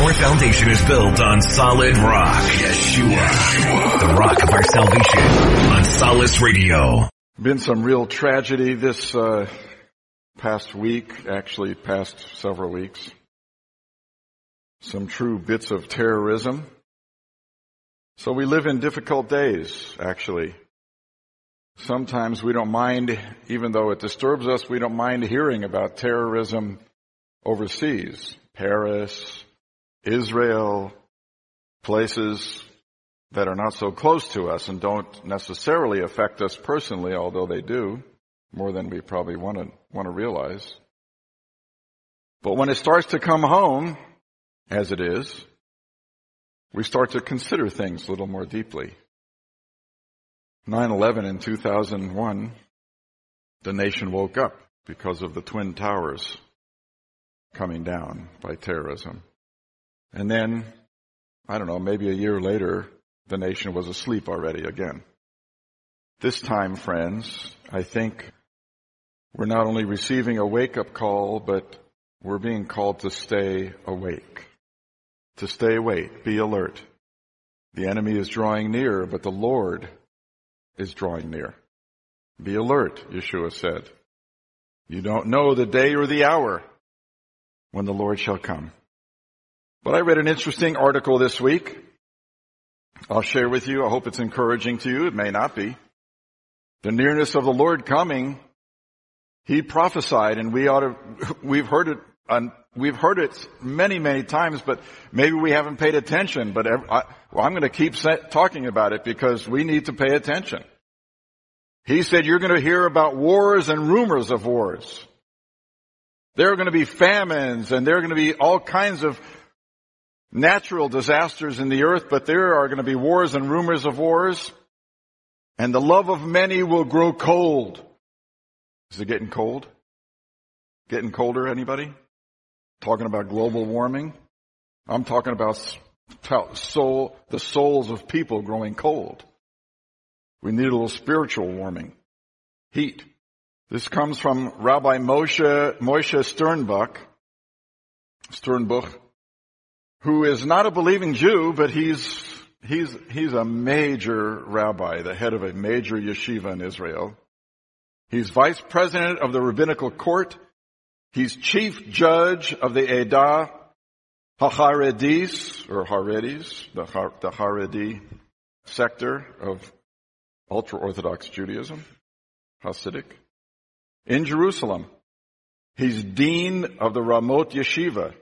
Our foundation is built on solid rock. Yeshua. The rock of our salvation. On Solace Radio. Been some real tragedy this uh, past week, actually past several weeks. Some true bits of terrorism. So we live in difficult days, actually. Sometimes we don't mind, even though it disturbs us, we don't mind hearing about terrorism overseas. Paris, Israel, places that are not so close to us and don't necessarily affect us personally, although they do, more than we probably want to, want to realize. But when it starts to come home, as it is, we start to consider things a little more deeply. 9-11 in 2001, the nation woke up because of the Twin Towers coming down by terrorism. And then, I don't know, maybe a year later, the nation was asleep already again. This time, friends, I think we're not only receiving a wake up call, but we're being called to stay awake. To stay awake, be alert. The enemy is drawing near, but the Lord is drawing near. Be alert, Yeshua said. You don't know the day or the hour when the Lord shall come. But I read an interesting article this week. I'll share with you. I hope it's encouraging to you. It may not be. The nearness of the Lord coming, He prophesied and we ought to, we've heard it, we've heard it many, many times, but maybe we haven't paid attention, but I, I'm going to keep talking about it because we need to pay attention. He said you're going to hear about wars and rumors of wars. There are going to be famines and there are going to be all kinds of natural disasters in the earth, but there are going to be wars and rumors of wars. And the love of many will grow cold. Is it getting cold? Getting colder, anybody? Talking about global warming? I'm talking about soul, the souls of people growing cold. We need a little spiritual warming. Heat. This comes from Rabbi Moshe, Moshe Sternbuch, Sternbuch, who is not a believing Jew, but he's, he's, he's a major rabbi, the head of a major yeshiva in Israel. He's vice president of the rabbinical court. He's chief judge of the Edah HaCharedis, or Haredis, the, the Haredi sector of ultra-Orthodox Judaism, Hasidic in Jerusalem. He's dean of the Ramot Yeshiva.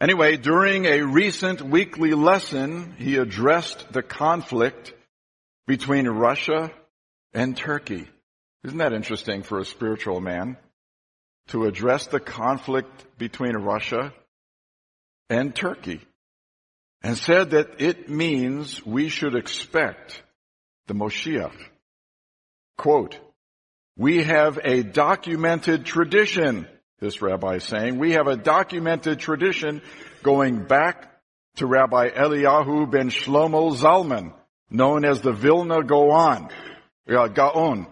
Anyway, during a recent weekly lesson, he addressed the conflict between Russia and Turkey. Isn't that interesting for a spiritual man? To address the conflict between Russia and Turkey. And said that it means we should expect the Moshiach. Quote, we have a documented tradition, this rabbi is saying. We have a documented tradition going back to Rabbi Eliyahu ben Shlomo Zalman, known as the Vilna Gaon. Gaon.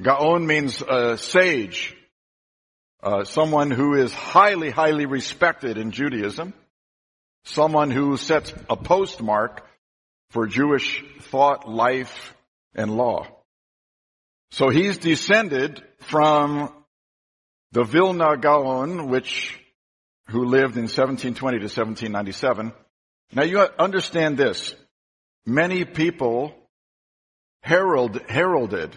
Gaon means uh, sage, uh, someone who is highly, highly respected in Judaism, someone who sets a postmark for Jewish thought, life, and law. So he's descended from the Vilna Gaon, which, who lived in 1720 to 1797. Now you understand this. Many people herald, heralded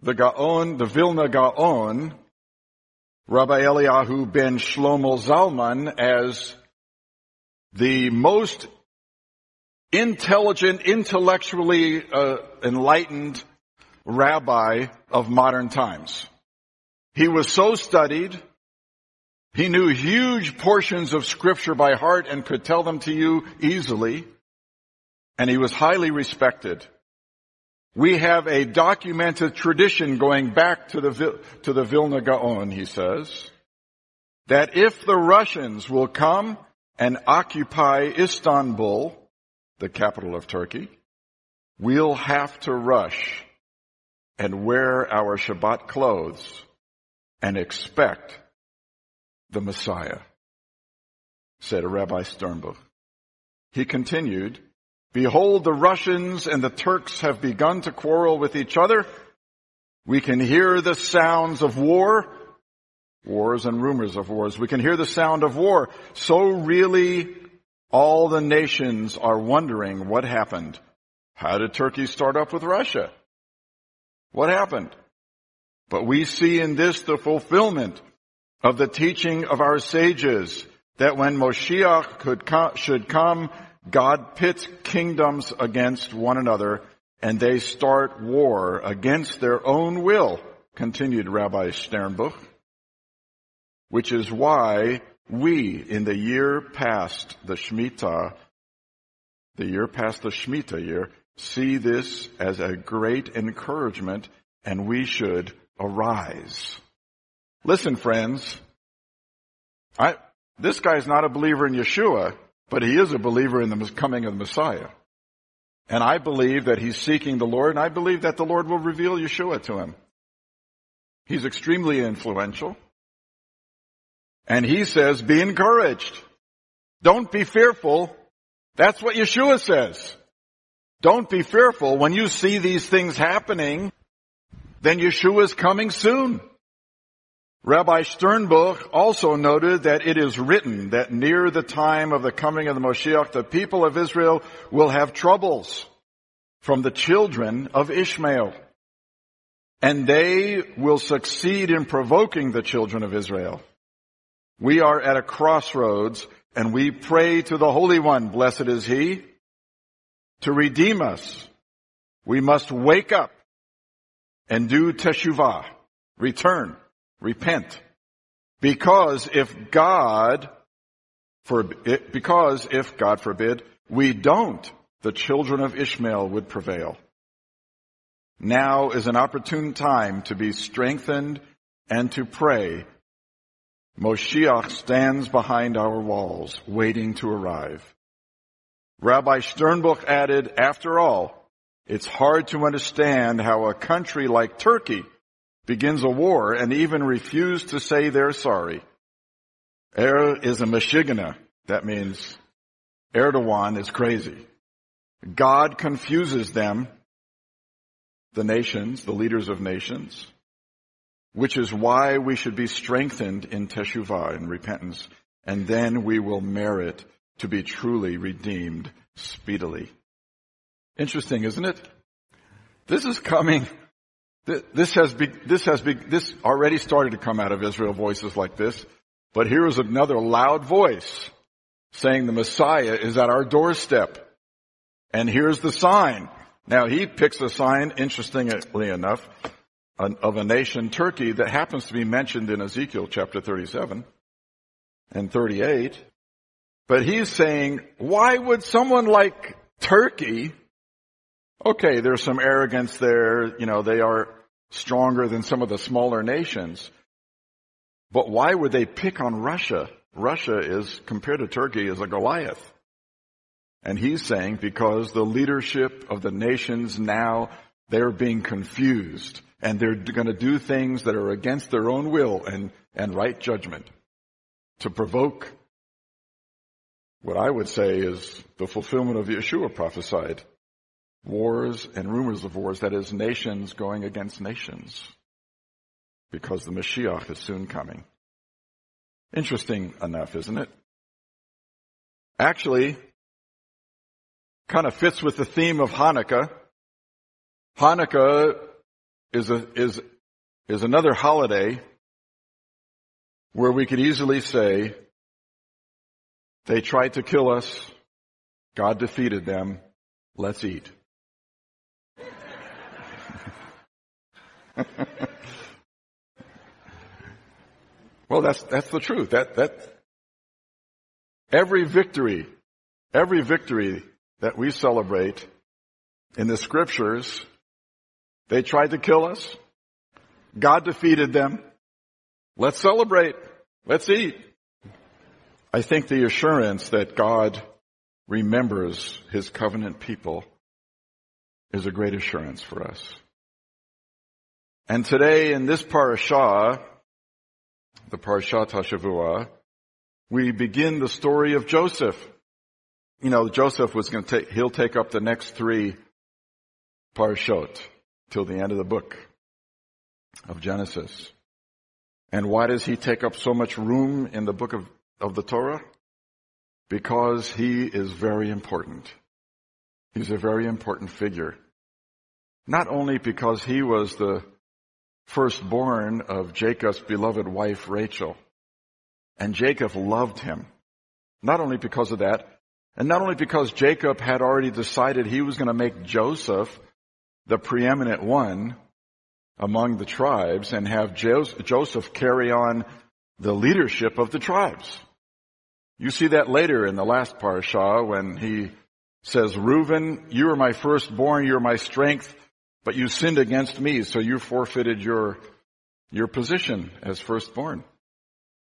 the Gaon, the Vilna Gaon, Rabbi Eliyahu ben Shlomo Zalman as the most intelligent, intellectually uh, enlightened rabbi of modern times. He was so studied, he knew huge portions of scripture by heart and could tell them to you easily, and he was highly respected. We have a documented tradition going back to the, to the Vilna Gaon, he says, that if the Russians will come and occupy Istanbul, the capital of Turkey, we'll have to rush and wear our Shabbat clothes and expect the Messiah. said Rabbi Sternbuch. He continued, Behold, the Russians and the Turks have begun to quarrel with each other. We can hear the sounds of war, wars and rumors of wars. We can hear the sound of war. So really all the nations are wondering what happened. How did Turkey start up with Russia? What happened? But we see in this the fulfillment of the teaching of our sages that when Moshiach could come, should come, God pits kingdoms against one another and they start war against their own will, continued Rabbi Sternbuch, which is why we, in the year past the Shemitah, the year past the Shemitah year, see this as a great encouragement and we should arise. Listen, friends, I, this guy's not a believer in Yeshua, but he is a believer in the coming of the Messiah. And I believe that he's seeking the Lord, and I believe that the Lord will reveal Yeshua to him. He's extremely influential. And he says, be encouraged. Don't be fearful. That's what Yeshua says. Don't be fearful. When you see these things happening, then Yeshua is coming soon. Rabbi Sternbuch also noted that it is written that near the time of the coming of the Moshiach, the people of Israel will have troubles from the children of Ishmael. And they will succeed in provoking the children of Israel. We are at a crossroads and we pray to the Holy One, blessed is He, to redeem us. We must wake up and do teshuvah, return repent. Because if God, for, eh, because if, God forbid, we don't, the children of Ishmael would prevail. Now is an opportune time to be strengthened and to pray. Moshiach stands behind our walls, waiting to arrive. Rabbi Sternbuch added, after all, it's hard to understand how a country like Turkey begins a war and even refuse to say they're sorry. Er is a Mashigana. That means Erdogan is crazy. God confuses them, the nations, the leaders of nations, which is why we should be strengthened in teshuvah, in repentance, and then we will merit to be truly redeemed speedily. Interesting, isn't it? This is coming this has, be, this has be, this already started to come out of Israel voices like this, but here is another loud voice saying the Messiah is at our doorstep. And here's the sign. Now he picks a sign, interestingly enough, of a nation, Turkey, that happens to be mentioned in Ezekiel chapter 37 and 38. But he's saying, why would someone like Turkey Okay, there's some arrogance there. You know, they are stronger than some of the smaller nations. But why would they pick on Russia? Russia is, compared to Turkey, is a Goliath. And he's saying because the leadership of the nations now, they're being confused and they're going to do things that are against their own will and, and right judgment to provoke what I would say is the fulfillment of Yeshua prophesied wars and rumors of wars, that is, nations going against nations, because the Mashiach is soon coming. Interesting enough, isn't it? Actually, kind of fits with the theme of Hanukkah. Hanukkah is a, is, is another holiday where we could easily say, they tried to kill us, God defeated them, let's eat. well, that's, that's the truth. That, that, every victory, every victory that we celebrate in the scriptures, they tried to kill us. God defeated them. Let's celebrate. Let's eat. I think the assurance that God remembers his covenant people is a great assurance for us. And today in this parashah, the Parashat HaShavua, we begin the story of Joseph. You know, Joseph was going to take, he'll take up the next three parashot till the end of the book of Genesis. And why does he take up so much room in the book of, of the Torah? Because he is very important. He's a very important figure. Not only because he was the firstborn of Jacob's beloved wife Rachel, and Jacob loved him. Not only because of that, and not only because Jacob had already decided he was going to make Joseph the preeminent one among the tribes and have Joseph carry on the leadership of the tribes. You see that later in the last parashah when he says, Reuben, you are my firstborn, you're my strength, but you sinned against me, so you forfeited your, your position as firstborn.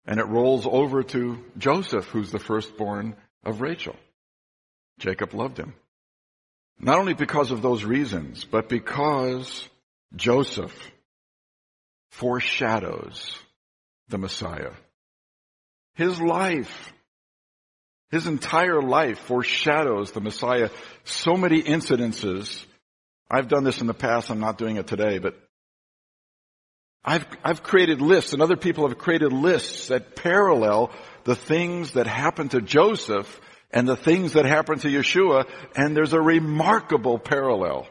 And it rolls over to Joseph, who's the firstborn of Rachel. Jacob loved him. Not only because of those reasons, but because Joseph foreshadows the Messiah. His life, his entire life foreshadows the Messiah. So many incidences. I've done this in the past, I'm not doing it today, but I've, I've created lists and other people have created lists that parallel the things that happened to Joseph and the things that happened to Yeshua and there's a remarkable parallel.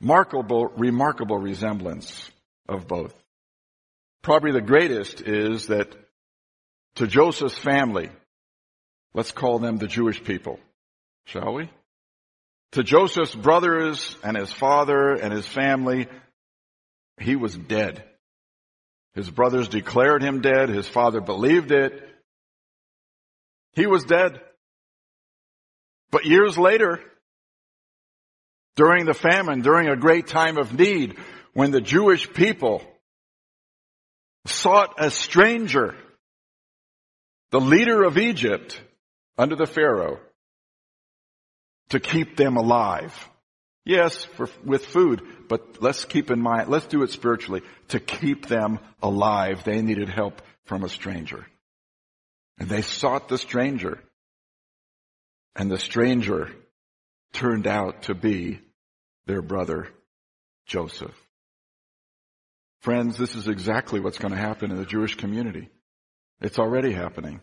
Remarkable, remarkable resemblance of both. Probably the greatest is that to Joseph's family, let's call them the Jewish people, shall we? To Joseph's brothers and his father and his family, he was dead. His brothers declared him dead. His father believed it. He was dead. But years later, during the famine, during a great time of need, when the Jewish people sought a stranger, the leader of Egypt under the Pharaoh, to keep them alive. Yes, for, with food, but let's keep in mind, let's do it spiritually. To keep them alive, they needed help from a stranger. And they sought the stranger. And the stranger turned out to be their brother, Joseph. Friends, this is exactly what's going to happen in the Jewish community. It's already happening.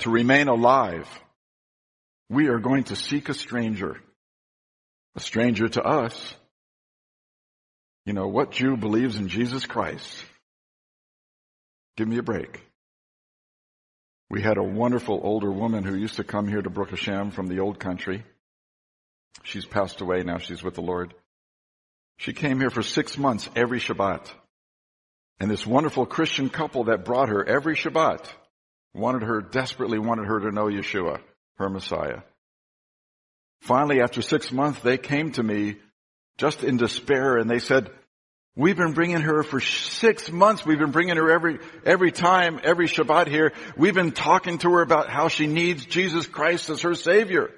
To remain alive, we are going to seek a stranger a stranger to us. You know, what Jew believes in Jesus Christ? Give me a break. We had a wonderful older woman who used to come here to Baruch Hashem from the old country. She's passed away now. She's with the Lord. She came here for six months every Shabbat. And this wonderful Christian couple that brought her every Shabbat wanted her, desperately wanted her to know Yeshua, her Messiah. Finally, after six months, they came to me just in despair and they said, We've been bringing her for six months. We've been bringing her every, every time, every Shabbat here. We've been talking to her about how she needs Jesus Christ as her Savior.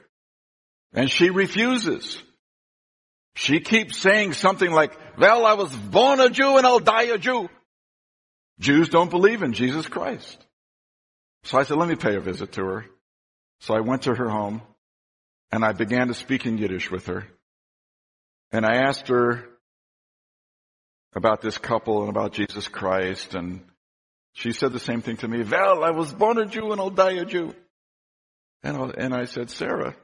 And she refuses. She keeps saying something like, well, I was born a Jew and I'll die a Jew. Jews don't believe in Jesus Christ. So I said, let me pay a visit to her. So I went to her home and I began to speak in Yiddish with her. And I asked her about this couple and about Jesus Christ. And she said the same thing to me. Well, I was born a Jew and I'll die a Jew. And, I, and I said, Sarah,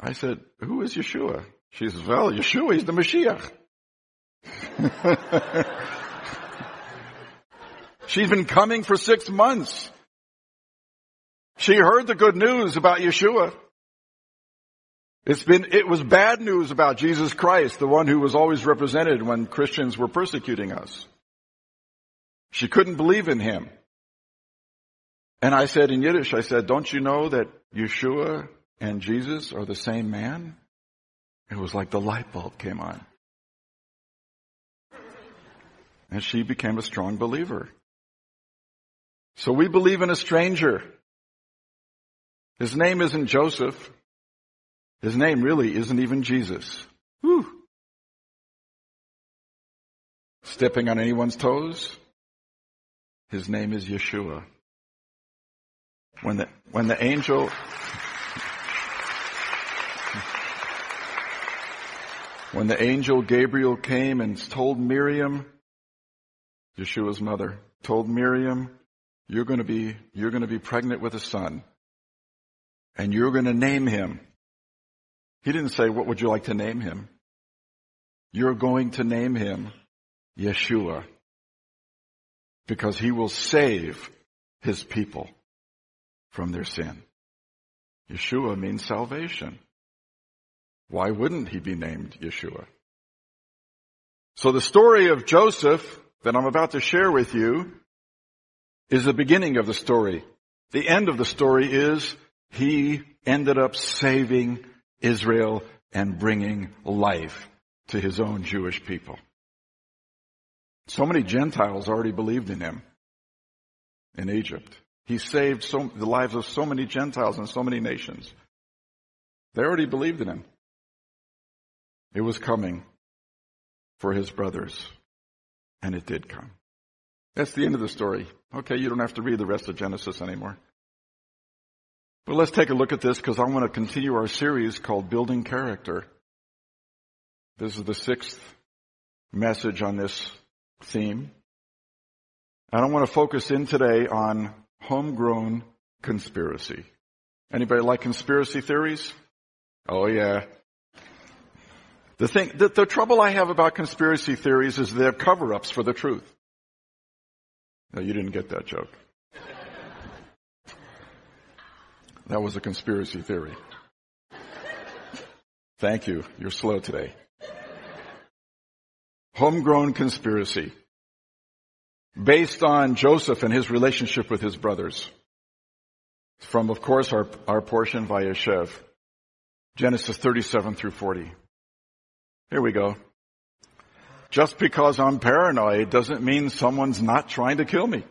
I said, who is Yeshua? She says, well, Yeshua, is the Mashiach. She's been coming for six months. She heard the good news about Yeshua. It's been, it was bad news about Jesus Christ, the one who was always represented when Christians were persecuting us. She couldn't believe in him. And I said in Yiddish, I said, don't you know that Yeshua and Jesus are the same man? It was like the light bulb came on. And she became a strong believer. So we believe in a stranger. His name isn't Joseph. His name really isn't even Jesus. Whew. Stepping on anyone's toes? His name is Yeshua. When the, when the angel, when the angel Gabriel came and told Miriam, Yeshua's mother, told Miriam, you're going to be, you're going to be pregnant with a son and you're going to name him. He didn't say, what would you like to name him? You're going to name him Yeshua because he will save his people from their sin. Yeshua means salvation. Why wouldn't he be named Yeshua? So the story of Joseph that I'm about to share with you is the beginning of the story. The end of the story is he ended up saving Israel and bringing life to his own Jewish people. So many Gentiles already believed in him in Egypt. He saved so, the lives of so many Gentiles and so many nations. They already believed in him. It was coming for his brothers, and it did come. That's the end of the story. Okay, you don't have to read the rest of Genesis anymore. But let's take a look at this because I want to continue our series called Building Character. This is the sixth message on this theme. And I want to focus in today on homegrown conspiracy. Anybody like conspiracy theories? Oh yeah. The thing, the, the trouble I have about conspiracy theories is they're cover-ups for the truth. No, you didn't get that joke. That was a conspiracy theory. Thank you. You're slow today. Homegrown conspiracy. Based on Joseph and his relationship with his brothers. From, of course, our, our portion Vayeshev. Genesis 37 through 40. Here we go. Just because I'm paranoid doesn't mean someone's not trying to kill me.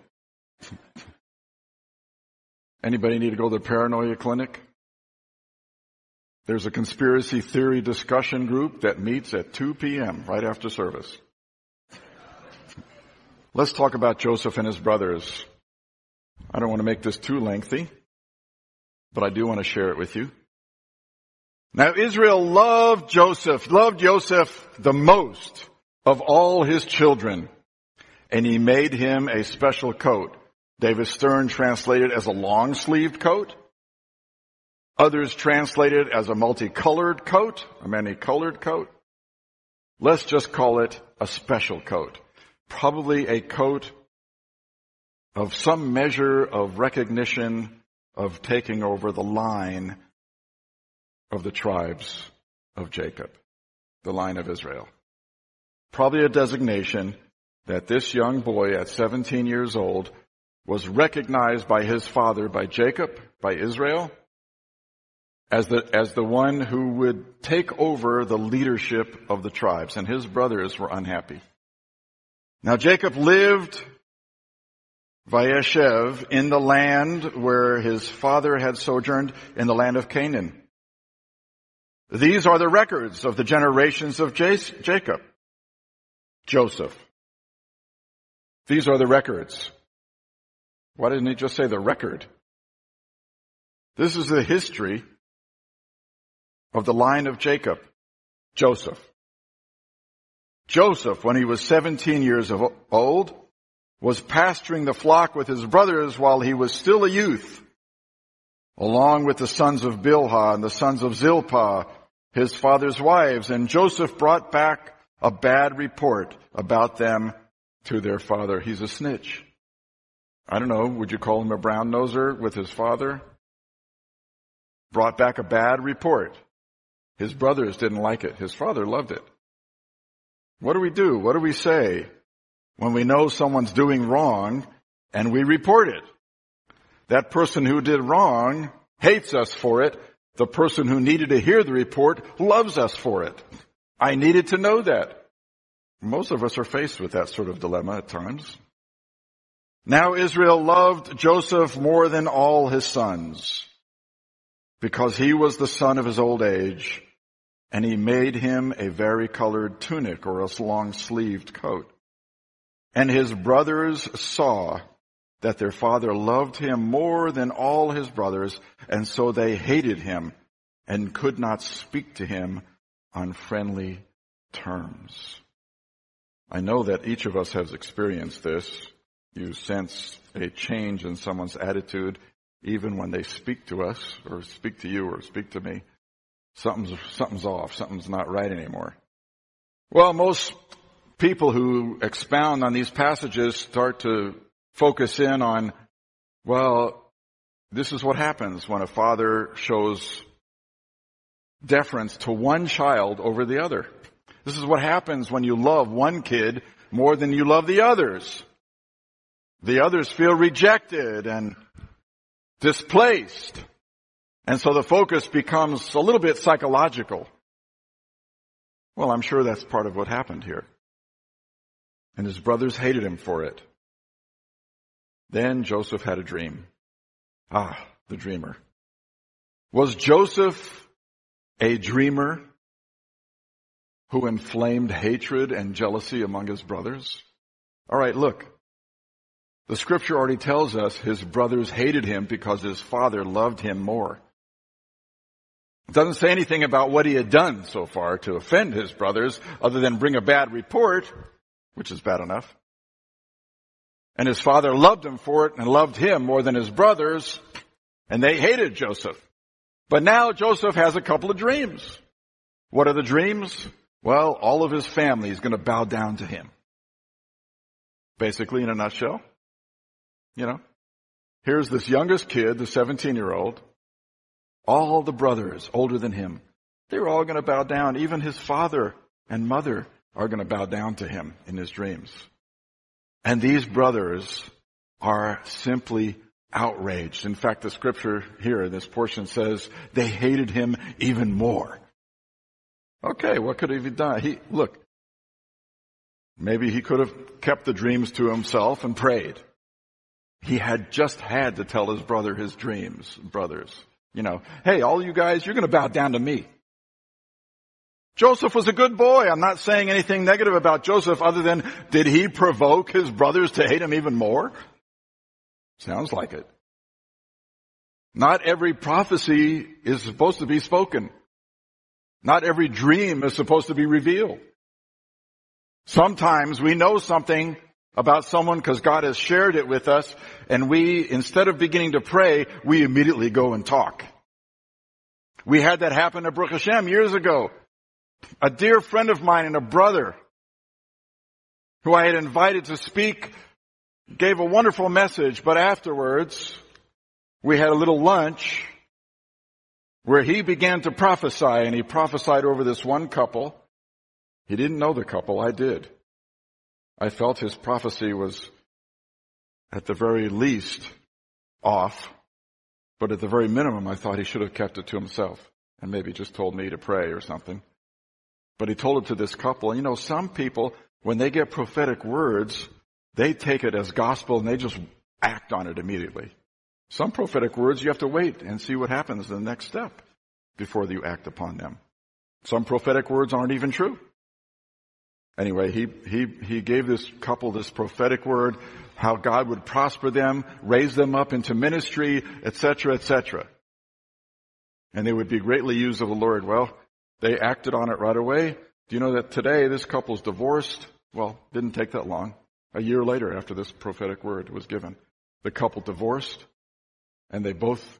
Anybody need to go to the paranoia clinic? There's a conspiracy theory discussion group that meets at 2 p.m. right after service. Let's talk about Joseph and his brothers. I don't want to make this too lengthy, but I do want to share it with you. Now Israel loved Joseph, loved Joseph the most of all his children, and he made him a special coat David Stern translated as a long sleeved coat. Others translated as a multicolored coat, a many colored coat. Let's just call it a special coat. Probably a coat of some measure of recognition of taking over the line of the tribes of Jacob, the line of Israel. Probably a designation that this young boy at 17 years old was recognized by his father, by Jacob, by Israel, as the, as the one who would take over the leadership of the tribes, and his brothers were unhappy. Now Jacob lived Vayeshev in the land where his father had sojourned in the land of Canaan. These are the records of the generations of Jacob, Joseph. These are the records. Why didn't he just say the record? This is the history of the line of Jacob, Joseph. Joseph, when he was 17 years old, was pasturing the flock with his brothers while he was still a youth, along with the sons of Bilhah and the sons of Zilpah, his father's wives, and Joseph brought back a bad report about them to their father. He's a snitch. I don't know, would you call him a brown noser with his father? Brought back a bad report. His brothers didn't like it. His father loved it. What do we do? What do we say when we know someone's doing wrong and we report it? That person who did wrong hates us for it. The person who needed to hear the report loves us for it. I needed to know that. Most of us are faced with that sort of dilemma at times. Now Israel loved Joseph more than all his sons because he was the son of his old age and he made him a varicolored tunic or a long sleeved coat. And his brothers saw that their father loved him more than all his brothers, and so they hated him and could not speak to him on friendly terms. I know that each of us has experienced this. You sense a change in someone's attitude even when they speak to us or speak to you or speak to me. Something's, something's off. Something's not right anymore. Well, most people who expound on these passages start to focus in on, well, this is what happens when a father shows deference to one child over the other. This is what happens when you love one kid more than you love the others. The others feel rejected and displaced. And so the focus becomes a little bit psychological. Well, I'm sure that's part of what happened here. And his brothers hated him for it. Then Joseph had a dream. Ah, the dreamer. Was Joseph a dreamer who inflamed hatred and jealousy among his brothers? All right, look. The scripture already tells us his brothers hated him because his father loved him more. It doesn't say anything about what he had done so far to offend his brothers other than bring a bad report, which is bad enough. And his father loved him for it and loved him more than his brothers, and they hated Joseph. But now Joseph has a couple of dreams. What are the dreams? Well, all of his family is going to bow down to him. Basically, in a nutshell. You know, here's this youngest kid, the 17 year old, all the brothers older than him. They're all going to bow down. Even his father and mother are going to bow down to him in his dreams. And these brothers are simply outraged. In fact, the scripture here in this portion says they hated him even more. Okay, what could he have done? He, look, maybe he could have kept the dreams to himself and prayed. He had just had to tell his brother his dreams, brothers. You know, hey, all you guys, you're going to bow down to me. Joseph was a good boy. I'm not saying anything negative about Joseph other than did he provoke his brothers to hate him even more? Sounds like it. Not every prophecy is supposed to be spoken. Not every dream is supposed to be revealed. Sometimes we know something about someone because God has shared it with us and we, instead of beginning to pray, we immediately go and talk. We had that happen at Baruch Hashem years ago. A dear friend of mine and a brother who I had invited to speak gave a wonderful message, but afterwards we had a little lunch where he began to prophesy and he prophesied over this one couple. He didn't know the couple, I did. I felt his prophecy was at the very least off, but at the very minimum I thought he should have kept it to himself and maybe just told me to pray or something. But he told it to this couple. And you know, some people, when they get prophetic words, they take it as gospel and they just act on it immediately. Some prophetic words, you have to wait and see what happens the next step before you act upon them. Some prophetic words aren't even true. Anyway, he, he, he gave this couple this prophetic word, how God would prosper them, raise them up into ministry, etc., etc. And they would be greatly used of the Lord. Well, they acted on it right away. Do you know that today this couple's divorced? Well, didn't take that long. A year later after this prophetic word was given, the couple divorced and they both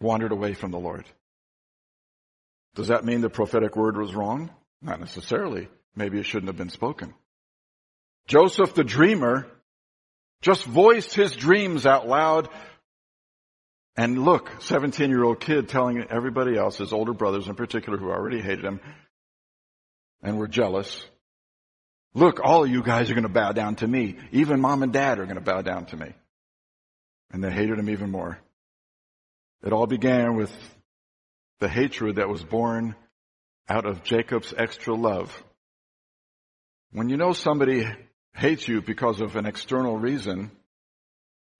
wandered away from the Lord. Does that mean the prophetic word was wrong? Not necessarily. Maybe it shouldn't have been spoken. Joseph the dreamer just voiced his dreams out loud and look, 17 year old kid telling everybody else, his older brothers in particular who already hated him and were jealous, look, all of you guys are going to bow down to me. Even mom and dad are going to bow down to me. And they hated him even more. It all began with the hatred that was born out of Jacob's extra love. When you know somebody hates you because of an external reason,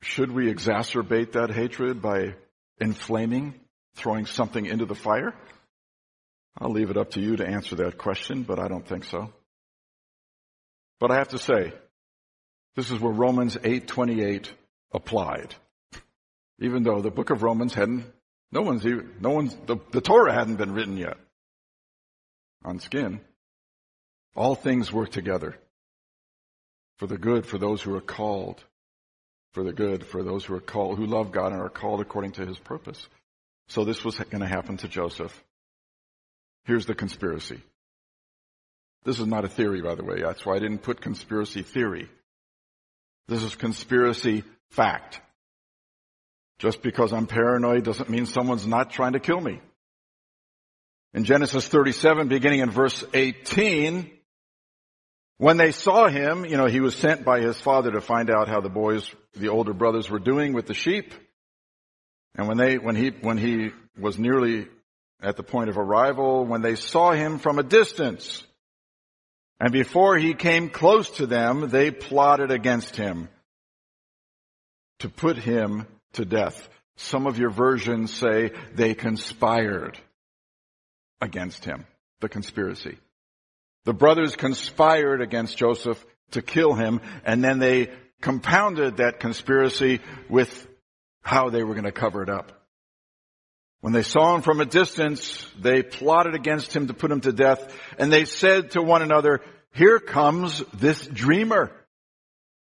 should we exacerbate that hatred by inflaming, throwing something into the fire? I'll leave it up to you to answer that question, but I don't think so. But I have to say, this is where Romans 8:28 applied. Even though the book of Romans hadn't, no one's even, no one's, the, the Torah hadn't been written yet on skin. All things work together for the good for those who are called, for the good for those who are called, who love God and are called according to his purpose. So this was going to happen to Joseph. Here's the conspiracy. This is not a theory, by the way. That's why I didn't put conspiracy theory. This is conspiracy fact. Just because I'm paranoid doesn't mean someone's not trying to kill me. In Genesis 37, beginning in verse 18, when they saw him, you know, he was sent by his father to find out how the boys, the older brothers were doing with the sheep. And when they, when he, when he was nearly at the point of arrival, when they saw him from a distance, and before he came close to them, they plotted against him to put him to death. Some of your versions say they conspired against him. The conspiracy. The brothers conspired against Joseph to kill him, and then they compounded that conspiracy with how they were going to cover it up. When they saw him from a distance, they plotted against him to put him to death, and they said to one another, here comes this dreamer.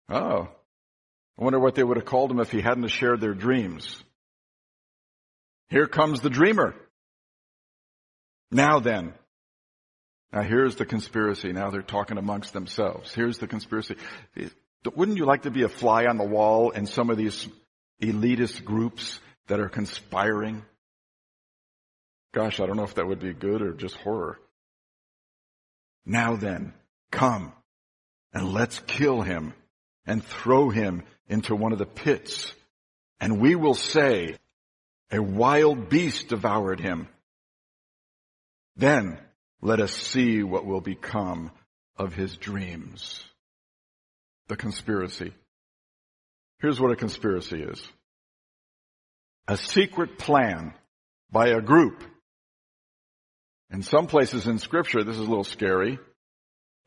Oh. I wonder what they would have called him if he hadn't shared their dreams. Here comes the dreamer. Now then. Now here's the conspiracy. Now they're talking amongst themselves. Here's the conspiracy. Wouldn't you like to be a fly on the wall in some of these elitist groups that are conspiring? Gosh, I don't know if that would be good or just horror. Now then, come and let's kill him and throw him into one of the pits. And we will say, a wild beast devoured him. Then let us see what will become of his dreams. The conspiracy. Here's what a conspiracy is. A secret plan by a group in some places in scripture, this is a little scary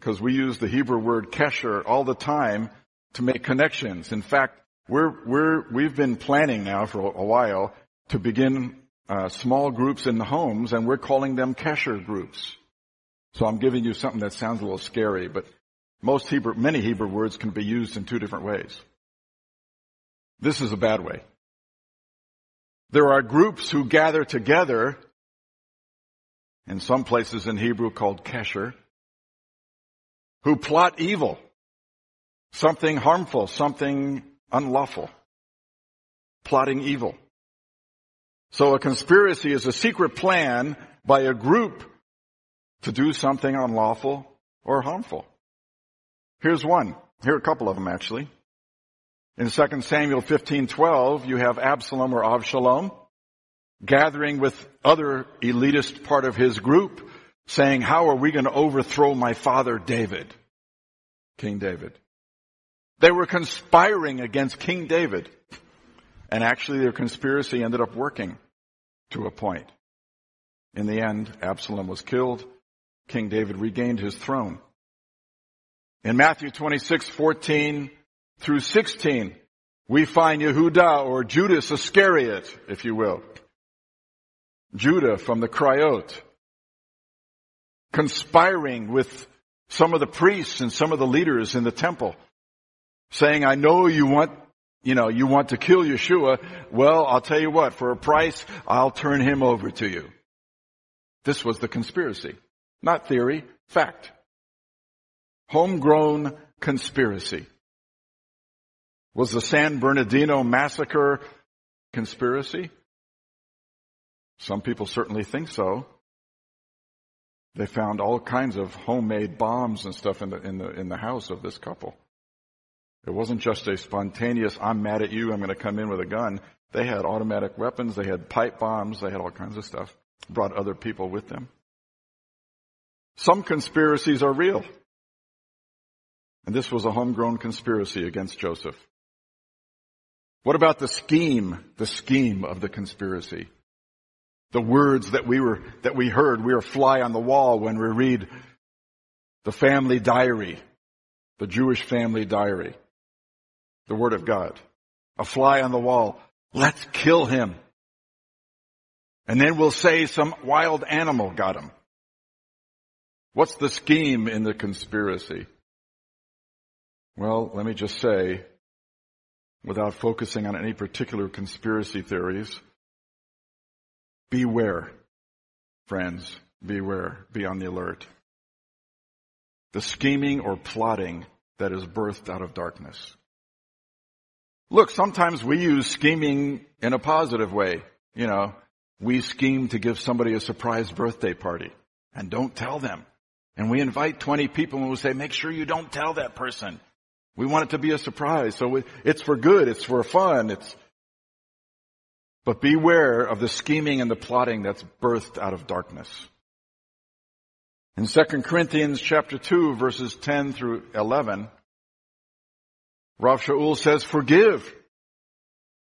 because we use the Hebrew word kesher all the time to make connections. In fact, we're, we're, we've been planning now for a while to begin uh, small groups in the homes and we're calling them kesher groups. So I'm giving you something that sounds a little scary, but most Hebrew, many Hebrew words can be used in two different ways. This is a bad way. There are groups who gather together in some places in Hebrew called kesher, who plot evil, something harmful, something unlawful, plotting evil. So a conspiracy is a secret plan by a group to do something unlawful or harmful. Here's one. Here are a couple of them actually. In 2 Samuel 15:12, you have Absalom or Avshalom gathering with other elitist part of his group saying, how are we going to overthrow my father David? King David. They were conspiring against King David. And actually their conspiracy ended up working to a point. In the end, Absalom was killed. King David regained his throne. In Matthew 26, 14 through 16, we find Yehuda or Judas Iscariot, if you will, Judah from the Krayot, conspiring with some of the priests and some of the leaders in the temple, saying, I know you want, you know, you want to kill Yeshua. Well, I'll tell you what, for a price, I'll turn him over to you. This was the conspiracy. Not theory, fact. Homegrown conspiracy. Was the San Bernardino massacre conspiracy? Some people certainly think so. They found all kinds of homemade bombs and stuff in the, in the, in the house of this couple. It wasn't just a spontaneous, I'm mad at you, I'm going to come in with a gun. They had automatic weapons, they had pipe bombs, they had all kinds of stuff. Brought other people with them. Some conspiracies are real. And this was a homegrown conspiracy against Joseph. What about the scheme, the scheme of the conspiracy? The words that we were, that we heard, we are fly on the wall when we read the family diary, the Jewish family diary, the Word of God. a fly on the wall. Let's kill him. And then we'll say some wild animal got him. What's the scheme in the conspiracy? Well, let me just say, without focusing on any particular conspiracy theories, beware, friends, beware, be on the alert. The scheming or plotting that is birthed out of darkness. Look, sometimes we use scheming in a positive way. You know, we scheme to give somebody a surprise birthday party and don't tell them. And we invite 20 people and we say, make sure you don't tell that person. We want it to be a surprise. So it's for good. It's for fun. It's, but beware of the scheming and the plotting that's birthed out of darkness. In 2 Corinthians chapter 2 verses 10 through 11, Rav Shaul says, forgive.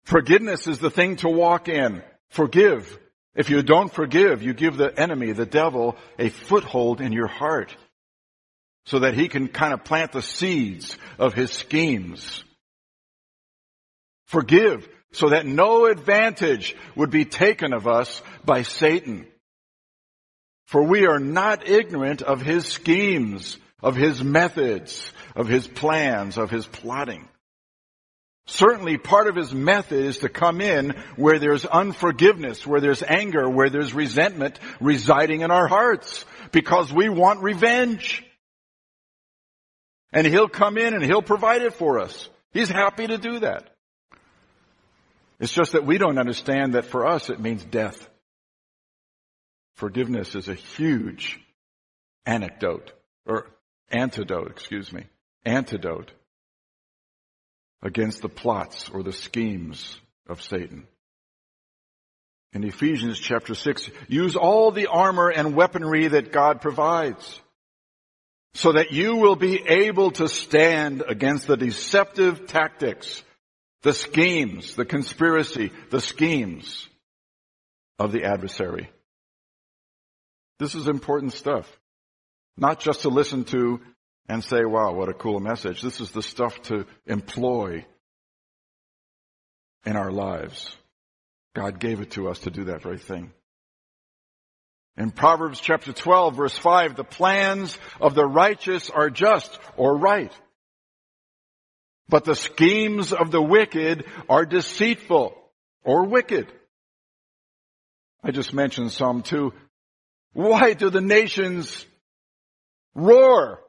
Forgiveness is the thing to walk in. Forgive. If you don't forgive, you give the enemy, the devil, a foothold in your heart so that he can kind of plant the seeds of his schemes. Forgive so that no advantage would be taken of us by Satan. For we are not ignorant of his schemes, of his methods, of his plans, of his plotting. Certainly part of his method is to come in where there's unforgiveness, where there's anger, where there's resentment residing in our hearts because we want revenge. And he'll come in and he'll provide it for us. He's happy to do that. It's just that we don't understand that for us it means death. Forgiveness is a huge anecdote or antidote, excuse me, antidote against the plots or the schemes of Satan. In Ephesians chapter 6, use all the armor and weaponry that God provides so that you will be able to stand against the deceptive tactics, the schemes, the conspiracy, the schemes of the adversary. This is important stuff. Not just to listen to and say, wow, what a cool message. This is the stuff to employ in our lives. God gave it to us to do that very thing. In Proverbs chapter 12 verse 5, the plans of the righteous are just or right. But the schemes of the wicked are deceitful or wicked. I just mentioned Psalm 2. Why do the nations roar?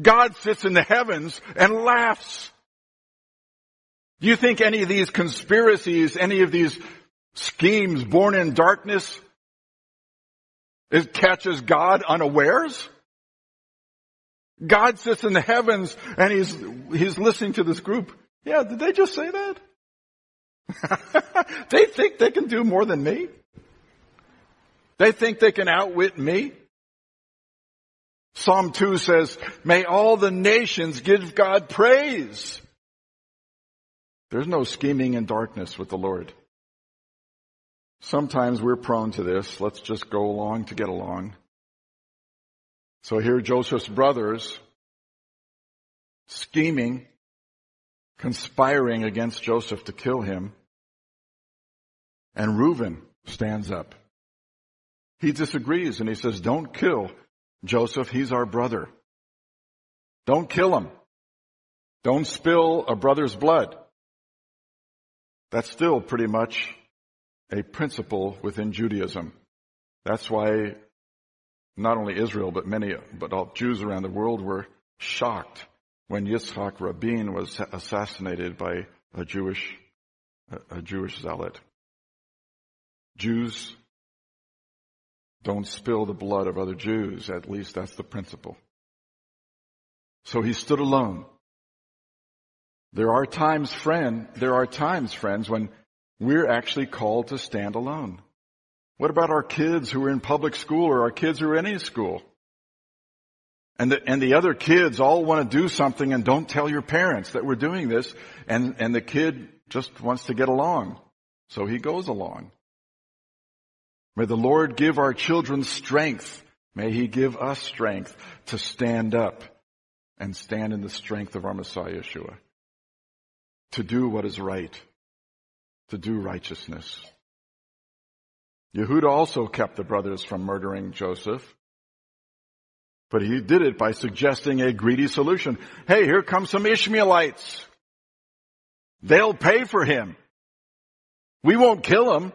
God sits in the heavens and laughs. Do you think any of these conspiracies, any of these schemes born in darkness, it catches God unawares? God sits in the heavens and he's, he's listening to this group. Yeah, did they just say that? they think they can do more than me? They think they can outwit me? Psalm 2 says, may all the nations give God praise. There's no scheming in darkness with the Lord. Sometimes we're prone to this. Let's just go along to get along. So here Joseph's brothers scheming, conspiring against Joseph to kill him. And Reuben stands up. He disagrees and he says, don't kill Joseph, he's our brother. Don't kill him. Don't spill a brother's blood. That's still pretty much a principle within Judaism. That's why not only Israel, but many, but all Jews around the world were shocked when Yitzhak Rabin was assassinated by a Jewish, a Jewish zealot. Jews don't spill the blood of other Jews. At least that's the principle. So he stood alone. There are times, friend, there are times, friends, when we're actually called to stand alone. What about our kids who are in public school or our kids who are in any school? And the, and the other kids all want to do something and don't tell your parents that we're doing this and, and the kid just wants to get along. So he goes along. May the Lord give our children strength. May He give us strength to stand up and stand in the strength of our Messiah Yeshua. to do what is right, to do righteousness. Yehuda also kept the brothers from murdering Joseph, but he did it by suggesting a greedy solution. Hey, here come some Ishmaelites. They'll pay for him. We won't kill him.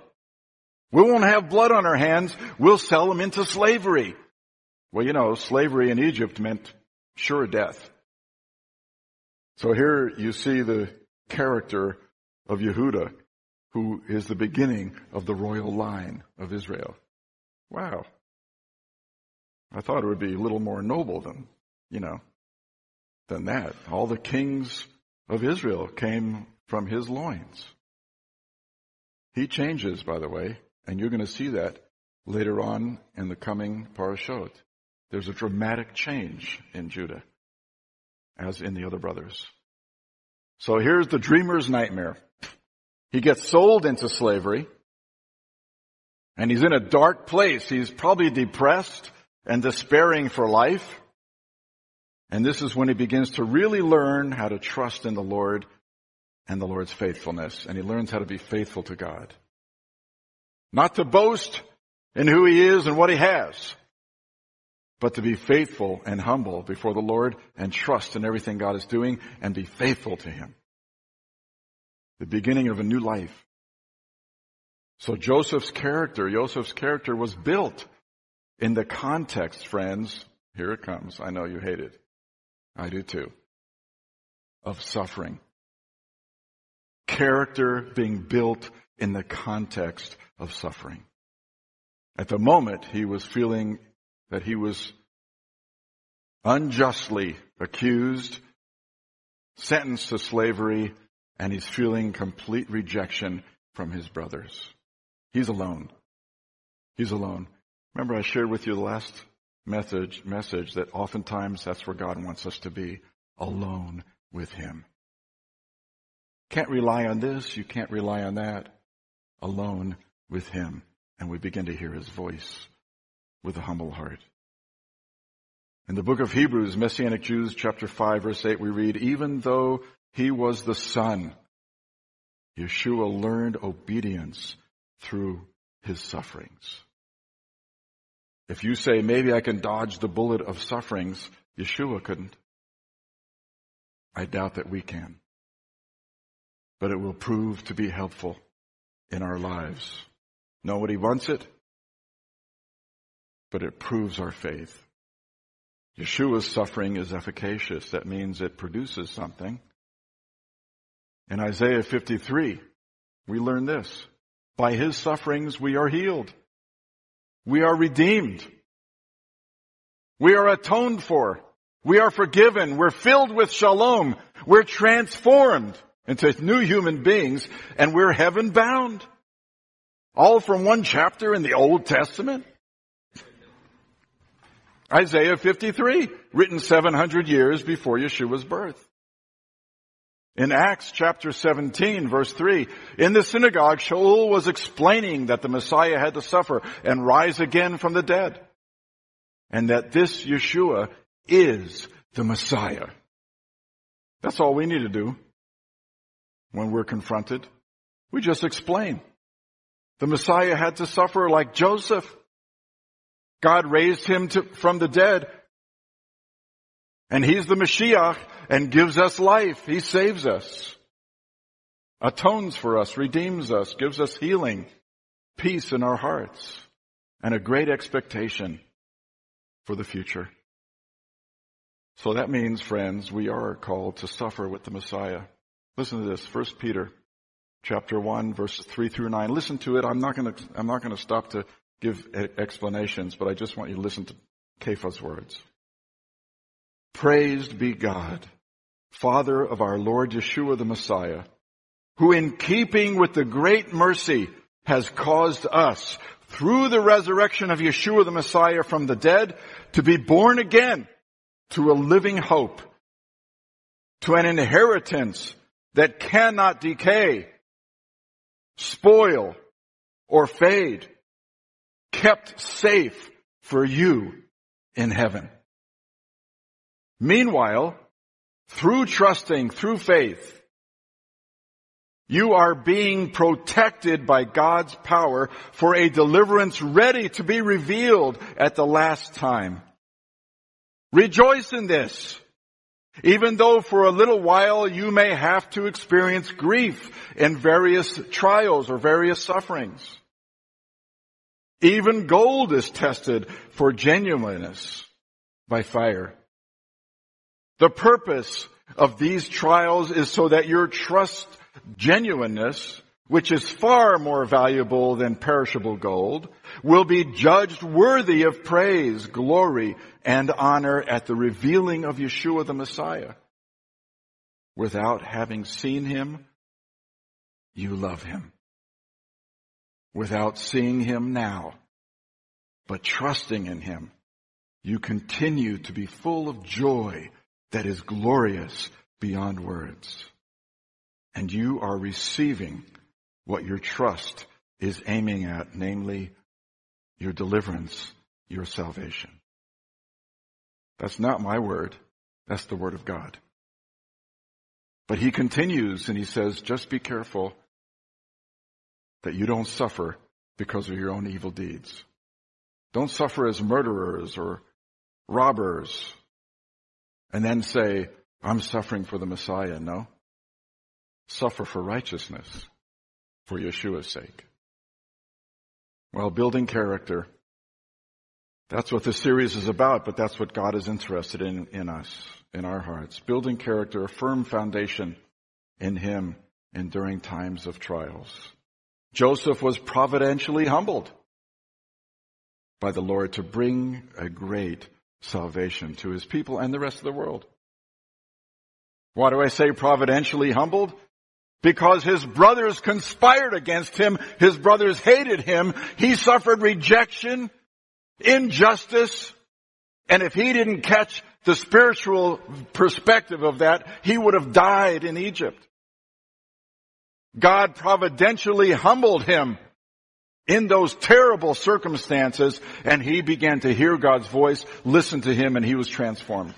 We won't have blood on our hands. We'll sell them into slavery. Well, you know, slavery in Egypt meant sure death. So here you see the character of Yehuda, who is the beginning of the royal line of Israel. Wow. I thought it would be a little more noble than, you know, than that. All the kings of Israel came from his loins. He changes, by the way, and you're going to see that later on in the coming parashot. There's a dramatic change in Judah, as in the other brothers. So here's the dreamer's nightmare. He gets sold into slavery, and he's in a dark place. He's probably depressed and despairing for life. And this is when he begins to really learn how to trust in the Lord and the Lord's faithfulness. And he learns how to be faithful to God. Not to boast in who he is and what he has, but to be faithful and humble before the Lord and trust in everything God is doing and be faithful to him. The beginning of a new life. So Joseph's character, Joseph's character was built in the context, friends. Here it comes. I know you hate it. I do too. Of suffering character being built in the context of suffering. At the moment, he was feeling that he was unjustly accused, sentenced to slavery, and he's feeling complete rejection from his brothers. He's alone. He's alone. Remember I shared with you the last message, message that oftentimes that's where God wants us to be, alone with Him. Can't rely on this, you can't rely on that. Alone with Him. And we begin to hear His voice with a humble heart. In the book of Hebrews, Messianic Jews, chapter 5, verse 8, we read, even though he was the Son, Yeshua learned obedience through his sufferings. If you say, maybe I can dodge the bullet of sufferings, Yeshua couldn't. I doubt that we can but it will prove to be helpful in our lives. Nobody wants it, but it proves our faith. Yeshua's suffering is efficacious. That means it produces something. In Isaiah 53, we learn this. By his sufferings we are healed. We are redeemed. We are atoned for. We are forgiven. We're filled with shalom. We're transformed into new human beings, and we're heaven bound. All from one chapter in the Old Testament. Isaiah 53, written 700 years before Yeshua's birth. In Acts chapter 17 verse 3, in the synagogue, Shaul was explaining that the Messiah had to suffer and rise again from the dead. And that this Yeshua is the Messiah. That's all we need to do when we're confronted. We just explain. The Messiah had to suffer like Joseph. God raised him to, from the dead. And he's the Mashiach and gives us life. He saves us. Atones for us, redeems us, gives us healing, peace in our hearts, and a great expectation for the future. So that means, friends, we are called to suffer with the Messiah. Listen to this, 1 Peter chapter 1 verses 3 through 9. Listen to it. I'm not going to, I'm not going to stop to give explanations, but I just want you to listen to Kepha's words. Praised be God, Father of our Lord Yeshua the Messiah, who in keeping with the great mercy has caused us, through the resurrection of Yeshua the Messiah from the dead, to be born again to a living hope, to an inheritance that cannot decay, spoil, or fade, kept safe for you in heaven. Meanwhile, through trusting, through faith, You are being protected by God's power for a deliverance ready to be revealed at the last time. Rejoice in this. Even though for a little while you may have to experience grief in various trials or various sufferings. Even gold is tested for genuineness by fire. The purpose of these trials is so that your trust genuineness, which is far more valuable than perishable gold, will be judged worthy of praise, glory, and honor at the revealing of Yeshua the Messiah. Without having seen him, you love him. Without seeing him now, but trusting in him, you continue to be full of joy that is glorious beyond words. And you are receiving what your trust is aiming at, namely your deliverance, your salvation. That's not my word. That's the word of God. But he continues and he says, just be careful that you don't suffer because of your own evil deeds. Don't suffer as murderers or robbers and then say, I'm suffering for the Messiah. No. Suffer for righteousness for Yeshua's sake. Well, building character. That's what this series is about, but that's what God is interested in in us, in our hearts. Building character, a firm foundation in Him enduring times of trials. Joseph was providentially humbled by the Lord to bring a great salvation to his people and the rest of the world. Why do I say providentially humbled? Because his brothers conspired against him. His brothers hated him. He suffered rejection, injustice, and if he didn't catch the spiritual perspective of that, he would have died in Egypt. God providentially humbled him in those terrible circumstances and he began to hear God's voice, listen to him, and he was transformed.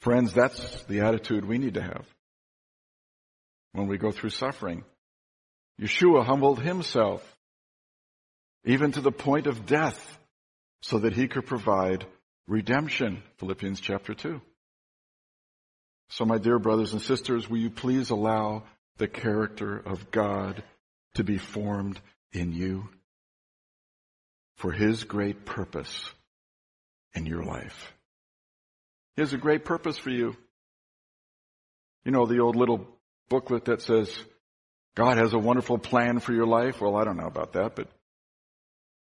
Friends, that's the attitude we need to have when we go through suffering. Yeshua humbled himself even to the point of death so that he could provide redemption. Philippians chapter 2. So my dear brothers and sisters, will you please allow the character of God to be formed in you for His great purpose in your life. He has a great purpose for you. You know, the old little booklet that says, God has a wonderful plan for your life. Well, I don't know about that, but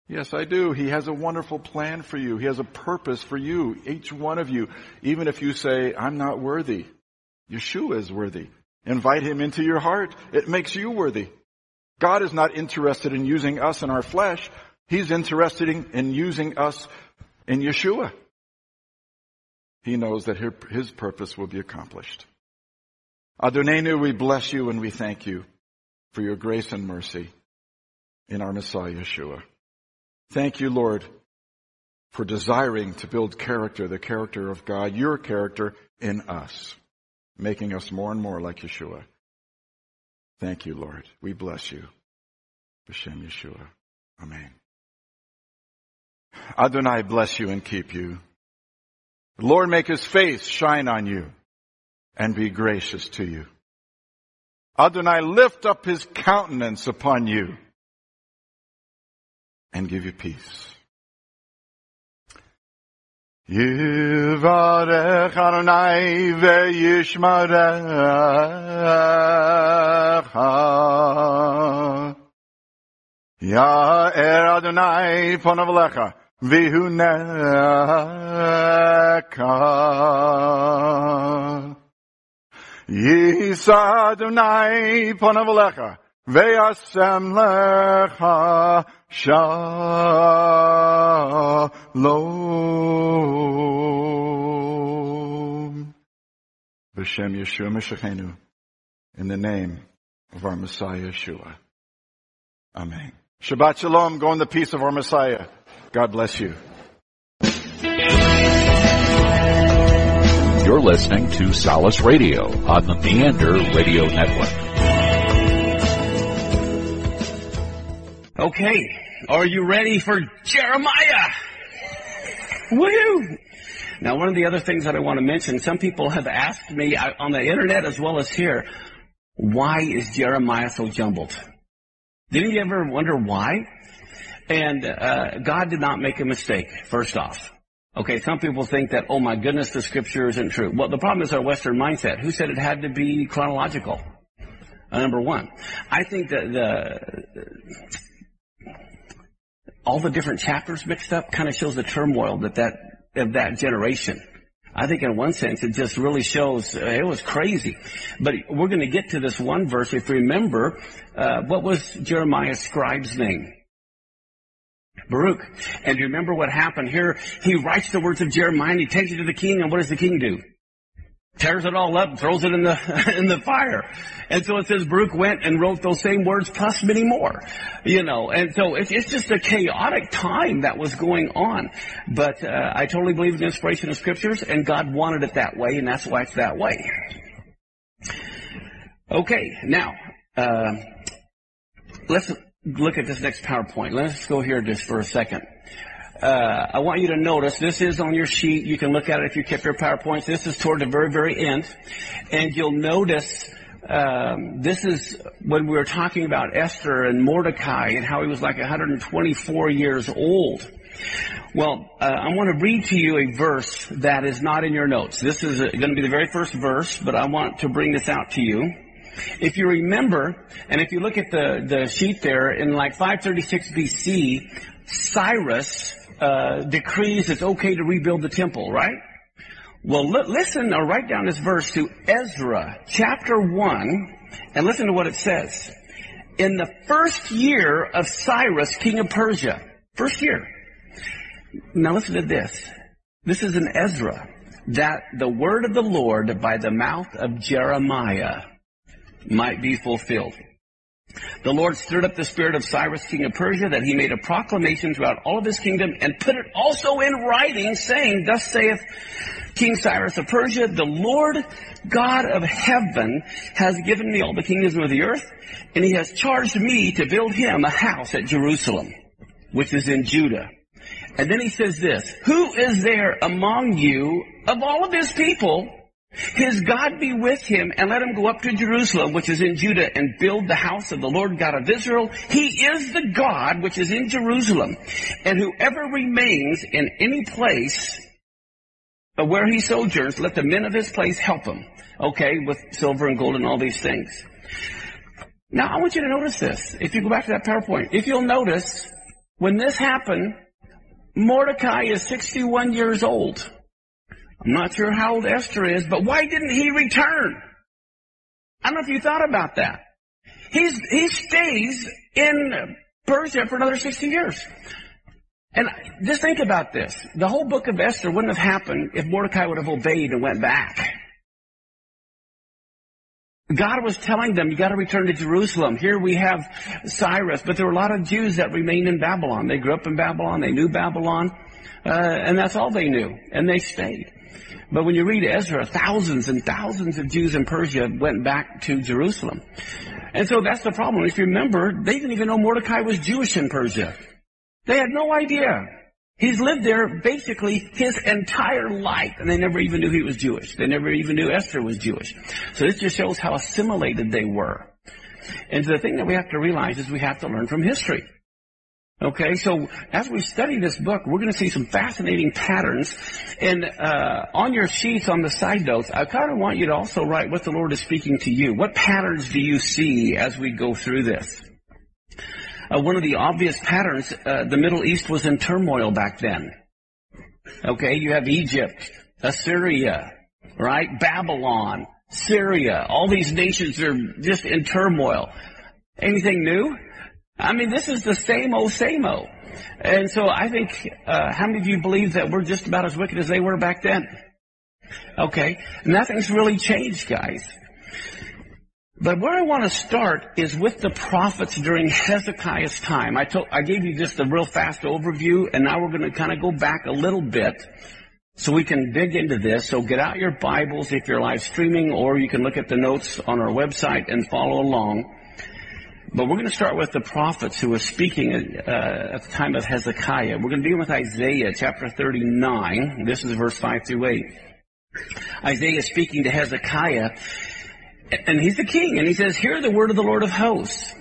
yes, I do. He has a wonderful plan for you. He has a purpose for you, each one of you. Even if you say, I'm not worthy, Yeshua is worthy. Invite him into your heart. It makes you worthy. God is not interested in using us in our flesh. He's interested in, in using us in Yeshua. He knows that his purpose will be accomplished. Adonenu, we bless you and we thank you for your grace and mercy in our Messiah Yeshua. Thank you, Lord, for desiring to build character, the character of God, your character in us, making us more and more like Yeshua. Thank you, Lord. We bless you. B'Shem Yeshua. Amen. Adonai bless you and keep you. Lord make his face shine on you and be gracious to you. Adonai lift up his countenance upon you and give you peace. Yivarech Adonai Ya'er Adonai Yisa Adonai lecha ve'asem lecha Shalom. B'Shem Yeshua Meshachenu. In the name of our Messiah Yeshua. Amen. Shabbat Shalom. Go in the peace of our Messiah. God bless you. You're listening to Solace Radio on the Meander Radio Network. Okay, are you ready for Jeremiah? Woo! Now, one of the other things that I want to mention, some people have asked me uh, on the internet as well as here, why is Jeremiah so jumbled? Didn't you ever wonder why? And uh, God did not make a mistake, first off. Okay, some people think that, oh my goodness, the scripture isn't true. Well, the problem is our Western mindset. Who said it had to be chronological? Uh, number one. I think that the, all the different chapters mixed up kind of shows the turmoil that that of that generation. I think in one sense it just really shows uh, it was crazy. But we're going to get to this one verse. If you remember, uh, what was Jeremiah's scribe's name? Baruch. And you remember what happened here? He writes the words of Jeremiah and he takes it to the king and what does the king do? tears it all up throws it in the in the fire. And so it says Baruch went and wrote those same words plus many more, you know. And so it's, it's just a chaotic time that was going on. But uh, I totally believe in the inspiration of scriptures, and God wanted it that way, and that's why it's that way. Okay, now uh, let's look at this next PowerPoint. Let's go here just for a second uh, I want you to notice this is on your sheet. You can look at it if you kept your PowerPoints. This is toward the very, very end. And you'll notice um, this is when we were talking about Esther and Mordecai and how he was like 124 years old. Well, uh, I want to read to you a verse that is not in your notes. This is going to be the very first verse, but I want to bring this out to you. If you remember, and if you look at the, the sheet there, in like 536 BC, Cyrus uh, decrees it's okay to rebuild the temple, right? Well, li- listen or write down this verse to Ezra chapter 1 and listen to what it says. In the first year of Cyrus, king of Persia, first year. Now listen to this. This is in Ezra that the word of the Lord by the mouth of Jeremiah might be fulfilled. The Lord stirred up the spirit of Cyrus, king of Persia, that he made a proclamation throughout all of his kingdom and put it also in writing, saying, Thus saith King Cyrus of Persia, the Lord God of heaven has given me all the kingdoms of the earth, and he has charged me to build him a house at Jerusalem, which is in Judah. And then he says this, Who is there among you of all of his people his God be with him and let him go up to Jerusalem, which is in Judah, and build the house of the Lord God of Israel. He is the God which is in Jerusalem. And whoever remains in any place where he sojourns, let the men of his place help him. Okay, with silver and gold and all these things. Now I want you to notice this. If you go back to that PowerPoint, if you'll notice, when this happened, Mordecai is 61 years old. I'm not sure how old Esther is, but why didn't he return? I don't know if you thought about that. He's, he stays in Persia for another 60 years. And just think about this. The whole book of Esther wouldn't have happened if Mordecai would have obeyed and went back. God was telling them, you gotta return to Jerusalem. Here we have Cyrus, but there were a lot of Jews that remained in Babylon. They grew up in Babylon, they knew Babylon, uh, and that's all they knew, and they stayed. But when you read Ezra, thousands and thousands of Jews in Persia went back to Jerusalem. And so that's the problem. If you remember, they didn't even know Mordecai was Jewish in Persia. They had no idea. He's lived there basically his entire life, and they never even knew he was Jewish. They never even knew Esther was Jewish. So this just shows how assimilated they were. And the thing that we have to realize is we have to learn from history. Okay, so as we study this book, we're going to see some fascinating patterns. And uh, on your sheets, on the side notes, I kind of want you to also write what the Lord is speaking to you. What patterns do you see as we go through this? Uh, one of the obvious patterns, uh, the Middle East was in turmoil back then. Okay, you have Egypt, Assyria, right? Babylon, Syria. All these nations are just in turmoil. Anything new? I mean, this is the same old, same old. And so I think, uh, how many of you believe that we're just about as wicked as they were back then? Okay. Nothing's really changed, guys. But where I want to start is with the prophets during Hezekiah's time. I told, I gave you just a real fast overview, and now we're going to kind of go back a little bit so we can dig into this. So get out your Bibles if you're live streaming, or you can look at the notes on our website and follow along. But we're going to start with the prophets who were speaking uh, at the time of Hezekiah. We're going to begin with Isaiah chapter 39. This is verse 5 through 8. Isaiah is speaking to Hezekiah, and he's the king, and he says, Hear the word of the Lord of hosts.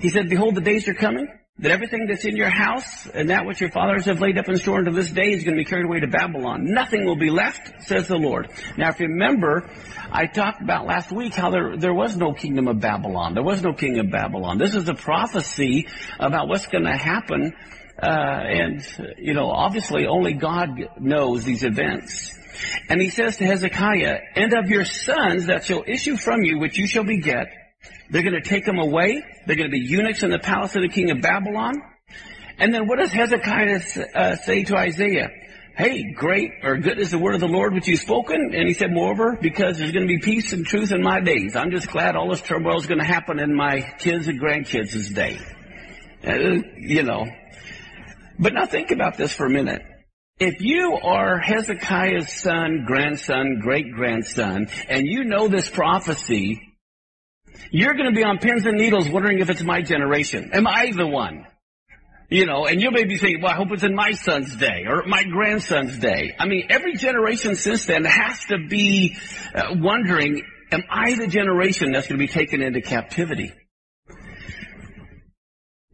He said, Behold, the days are coming that everything that's in your house and that which your fathers have laid up in store unto this day is going to be carried away to Babylon. Nothing will be left, says the Lord. Now, if you remember, I talked about last week how there, there was no kingdom of Babylon. There was no king of Babylon. This is a prophecy about what's going to happen. Uh, and, you know, obviously only God knows these events. And he says to Hezekiah, and of your sons that shall issue from you, which you shall beget, they're going to take them away. They're going to be eunuchs in the palace of the king of Babylon. And then what does Hezekiah uh, say to Isaiah? Hey, great or good is the word of the Lord which you've spoken. And he said, moreover, because there's going to be peace and truth in my days. I'm just glad all this turmoil is going to happen in my kids and grandkids' day. Uh, you know. But now think about this for a minute. If you are Hezekiah's son, grandson, great grandson, and you know this prophecy, you're going to be on pins and needles wondering if it's my generation. Am I the one? You know, and you may be saying, well, I hope it's in my son's day or my grandson's day. I mean, every generation since then has to be uh, wondering, am I the generation that's going to be taken into captivity?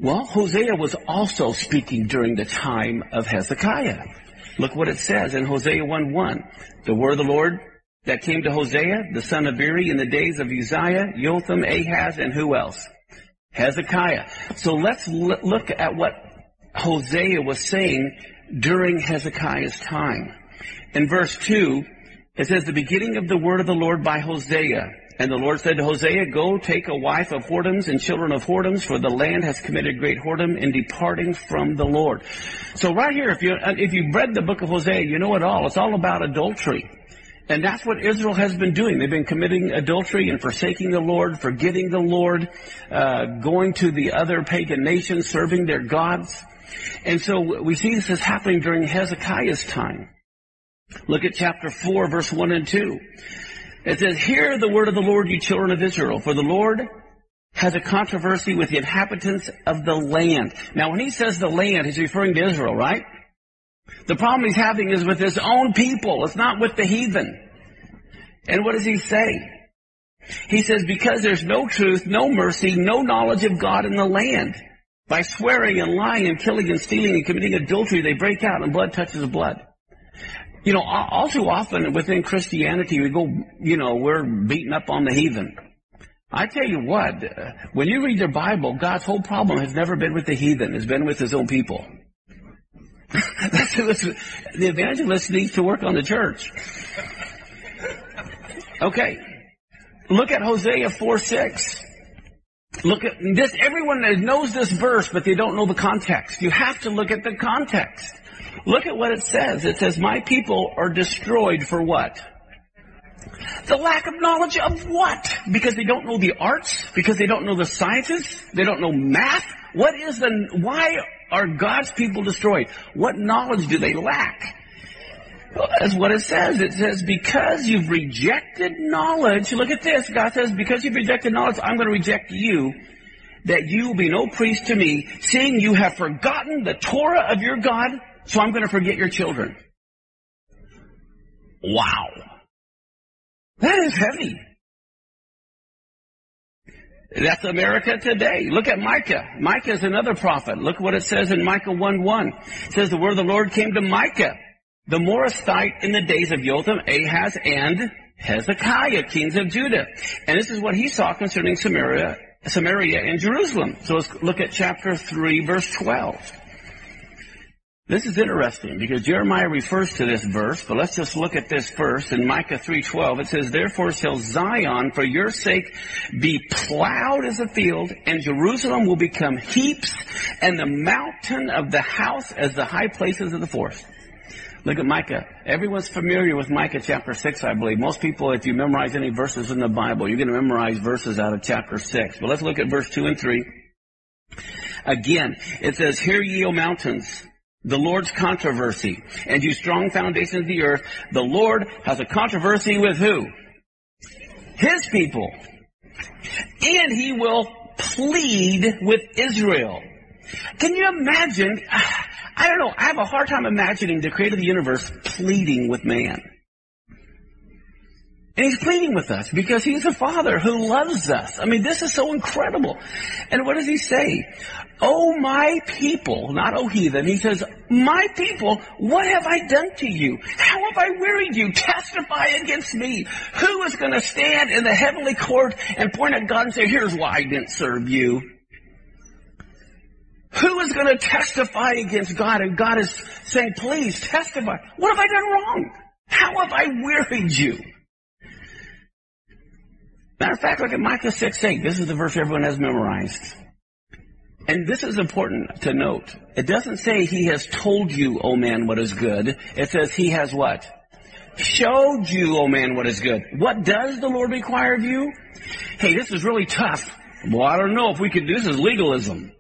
Well, Hosea was also speaking during the time of Hezekiah. Look what it says in Hosea 1-1. The word of the Lord that came to Hosea, the son of Beeri, in the days of Uzziah, Jotham, Ahaz, and who else? Hezekiah. So let's l- look at what Hosea was saying during Hezekiah's time. In verse 2, it says, the beginning of the word of the Lord by Hosea. And the Lord said to Hosea, Go take a wife of whoredoms and children of whoredoms, for the land has committed great whoredom in departing from the Lord. So right here, if you if you've read the book of Hosea, you know it all. It's all about adultery. And that's what Israel has been doing. They've been committing adultery and forsaking the Lord, forgetting the Lord, uh, going to the other pagan nations, serving their gods. And so we see this is happening during Hezekiah's time. Look at chapter 4, verse 1 and 2. It says, Hear the word of the Lord, you children of Israel, for the Lord has a controversy with the inhabitants of the land. Now, when he says the land, he's referring to Israel, right? The problem he's having is with his own people. It's not with the heathen. And what does he say? He says, because there's no truth, no mercy, no knowledge of God in the land. By swearing and lying and killing and stealing and committing adultery, they break out and blood touches blood. You know, all too often within Christianity, we go, you know, we're beating up on the heathen. I tell you what, uh, when you read your Bible, God's whole problem has never been with the heathen, it's been with his own people. The evangelist needs to work on the church. Okay. Look at Hosea 4 6. Look at this, everyone knows this verse, but they don't know the context. You have to look at the context. Look at what it says. It says, my people are destroyed for what? The lack of knowledge of what? Because they don't know the arts? Because they don't know the sciences? They don't know math? What is the, why are God's people destroyed? What knowledge do they lack? That's what it says. It says, because you've rejected knowledge, look at this. God says, because you've rejected knowledge, I'm going to reject you, that you will be no priest to me, seeing you have forgotten the Torah of your God, so I'm going to forget your children. Wow. That is heavy. That's America today. Look at Micah. Micah is another prophet. Look what it says in Micah 1-1. It says the word of the Lord came to Micah, the Morasthite in the days of Jotham, Ahaz, and Hezekiah, kings of Judah. And this is what he saw concerning Samaria, Samaria and Jerusalem. So let's look at chapter 3, verse 12. This is interesting because Jeremiah refers to this verse, but let's just look at this first. In Micah 3.12, it says, Therefore shall Zion for your sake be plowed as a field, and Jerusalem will become heaps, and the mountain of the house as the high places of the forest. Look at Micah. Everyone's familiar with Micah chapter 6, I believe. Most people, if you memorize any verses in the Bible, you're going to memorize verses out of chapter 6. But let's look at verse 2 and 3. Again, it says, Hear ye, O mountains, the Lord's controversy, and you strong foundations of the earth. The Lord has a controversy with who? His people. And he will plead with Israel. Can you imagine? I don't know. I have a hard time imagining the creator of the universe pleading with man. And he's pleading with us because he's a father who loves us. I mean, this is so incredible. And what does he say? Oh, my people, not oh heathen. He says, my people, what have I done to you? How have I wearied you? Testify against me. Who is going to stand in the heavenly court and point at God and say, here's why I didn't serve you? Who is going to testify against God? And God is saying, please testify. What have I done wrong? How have I wearied you? Matter of fact, look at Micah 6 8. This is the verse everyone has memorized. And this is important to note. It doesn't say he has told you, O man, what is good. It says he has what? Showed you, O man, what is good. What does the Lord require of you? Hey, this is really tough. Well, I don't know if we could do this is legalism.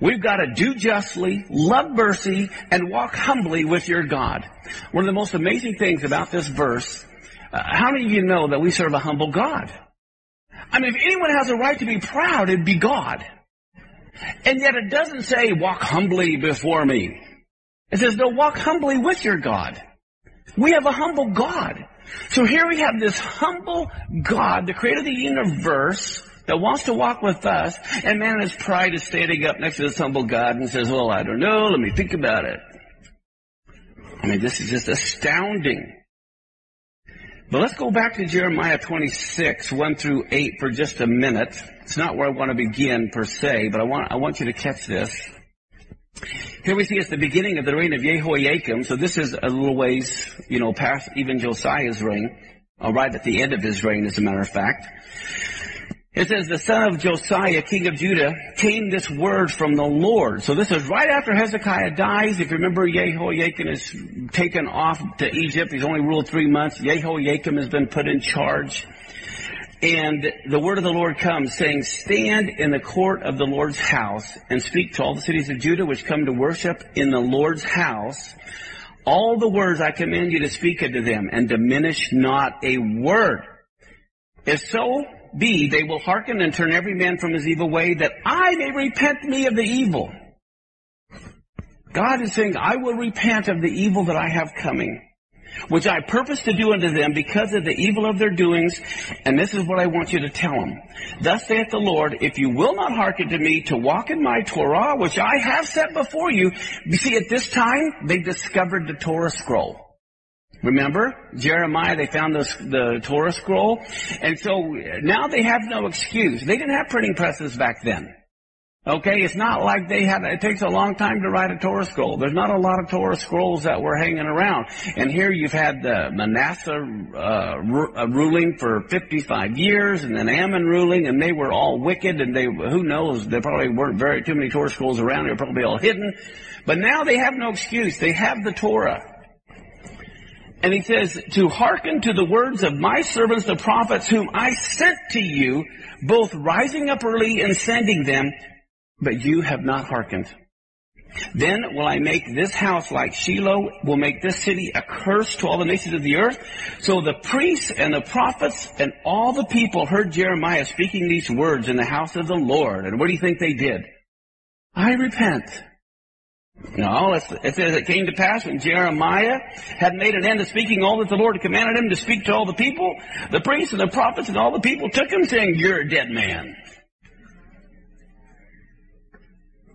We've got to do justly, love mercy, and walk humbly with your God. One of the most amazing things about this verse uh, how many of you know that we serve a humble God? I mean, if anyone has a right to be proud, it'd be God. And yet it doesn't say, walk humbly before me. It says, no, walk humbly with your God. We have a humble God. So here we have this humble God, the creator of the universe, that wants to walk with us, and man, his pride is standing up next to this humble God and says, well, I don't know, let me think about it. I mean, this is just astounding. But let's go back to Jeremiah 26, 1 through 8 for just a minute. It's not where I want to begin per se, but I want, I want you to catch this. Here we see it's the beginning of the reign of Jehoiakim. So this is a little ways, you know, past even Josiah's reign, or right at the end of his reign, as a matter of fact. It says, the son of Josiah, king of Judah, came this word from the Lord. So this is right after Hezekiah dies. If you remember, Jehoiakim is taken off to Egypt. He's only ruled three months. Jehoiakim has been put in charge. And the word of the Lord comes saying, stand in the court of the Lord's house and speak to all the cities of Judah which come to worship in the Lord's house. All the words I command you to speak unto them and diminish not a word. If so, be, they will hearken and turn every man from his evil way, that I may repent me of the evil. God is saying, I will repent of the evil that I have coming, which I purpose to do unto them because of the evil of their doings. And this is what I want you to tell them. Thus saith the Lord, if you will not hearken to me to walk in my Torah, which I have set before you, you see at this time, they discovered the Torah scroll. Remember Jeremiah? They found the, the Torah scroll, and so now they have no excuse. They didn't have printing presses back then. Okay, it's not like they had. It takes a long time to write a Torah scroll. There's not a lot of Torah scrolls that were hanging around. And here you've had the Manasseh uh, uh ruling for 55 years, and then Amon ruling, and they were all wicked. And they, who knows? There probably weren't very too many Torah scrolls around. They were probably all hidden. But now they have no excuse. They have the Torah. And he says, to hearken to the words of my servants, the prophets, whom I sent to you, both rising up early and sending them, but you have not hearkened. Then will I make this house like Shiloh, will make this city a curse to all the nations of the earth. So the priests and the prophets and all the people heard Jeremiah speaking these words in the house of the Lord. And what do you think they did? I repent. No, it says it came to pass when Jeremiah had made an end of speaking all that the Lord commanded him to speak to all the people. The priests and the prophets and all the people took him saying, you're a dead man.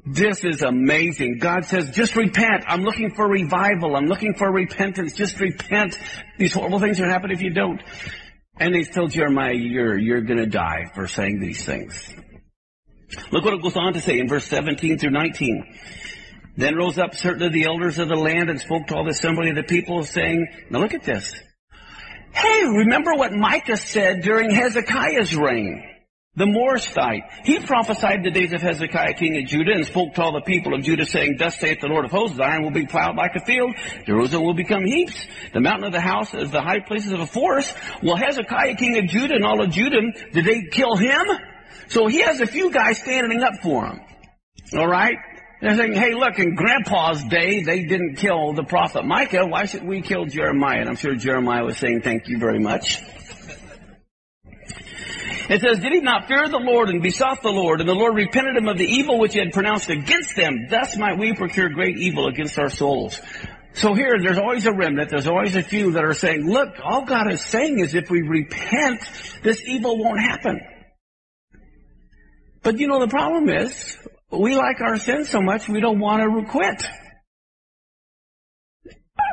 This is amazing. God says, just repent. I'm looking for revival. I'm looking for repentance. Just repent. These horrible things are going to happen if you don't. And they told Jeremiah, you're, you're gonna die for saying these things. Look what it goes on to say in verse 17 through 19. Then rose up certain of the elders of the land and spoke to all the assembly of the people, saying, Now look at this. Hey, remember what Micah said during Hezekiah's reign? The Morasthite. He prophesied the days of Hezekiah, king of Judah, and spoke to all the people of Judah, saying, Thus saith the Lord of hosts, Zion will be plowed like a field, Jerusalem will become heaps, the mountain of the house is the high places of a forest. Well, Hezekiah, king of Judah, and all of Judah, did they kill him? So he has a few guys standing up for him. Alright? They're saying, hey, look, in Grandpa's day, they didn't kill the prophet Micah. Why should we kill Jeremiah? And I'm sure Jeremiah was saying, thank you very much. It says, Did he not fear the Lord and besought the Lord, and the Lord repented him of the evil which he had pronounced against them? Thus might we procure great evil against our souls. So here, there's always a remnant, there's always a few that are saying, look, all God is saying is if we repent, this evil won't happen. But you know, the problem is, we like our sin so much, we don't want to quit.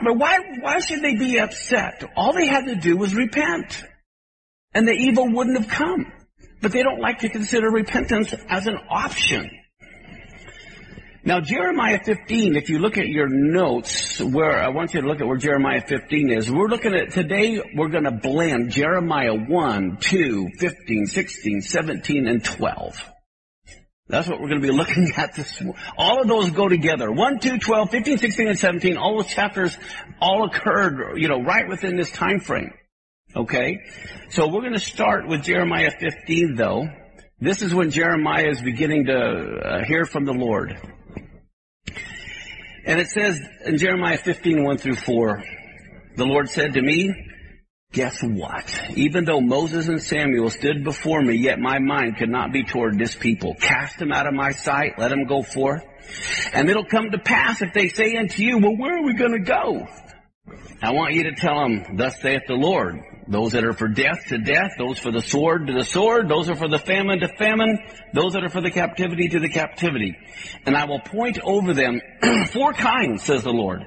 But why, why should they be upset? All they had to do was repent. And the evil wouldn't have come. But they don't like to consider repentance as an option. Now, Jeremiah 15, if you look at your notes, where I want you to look at where Jeremiah 15 is, we're looking at today, we're going to blend Jeremiah 1, 2, 15, 16, 17, and 12. That's what we're going to be looking at this. All of those go together. 1, 2, 12, 15, 16, and 17. All those chapters all occurred, you know, right within this time frame. Okay? So we're going to start with Jeremiah 15 though. This is when Jeremiah is beginning to uh, hear from the Lord. And it says in Jeremiah 15, 1 through 4, the Lord said to me, Guess what? Even though Moses and Samuel stood before me, yet my mind could not be toward this people. Cast them out of my sight, let them go forth. And it'll come to pass if they say unto you, well, where are we going to go? I want you to tell them, thus saith the Lord. Those that are for death to death, those for the sword to the sword, those are for the famine to famine, those that are for the captivity to the captivity. And I will point over them four kinds, says the Lord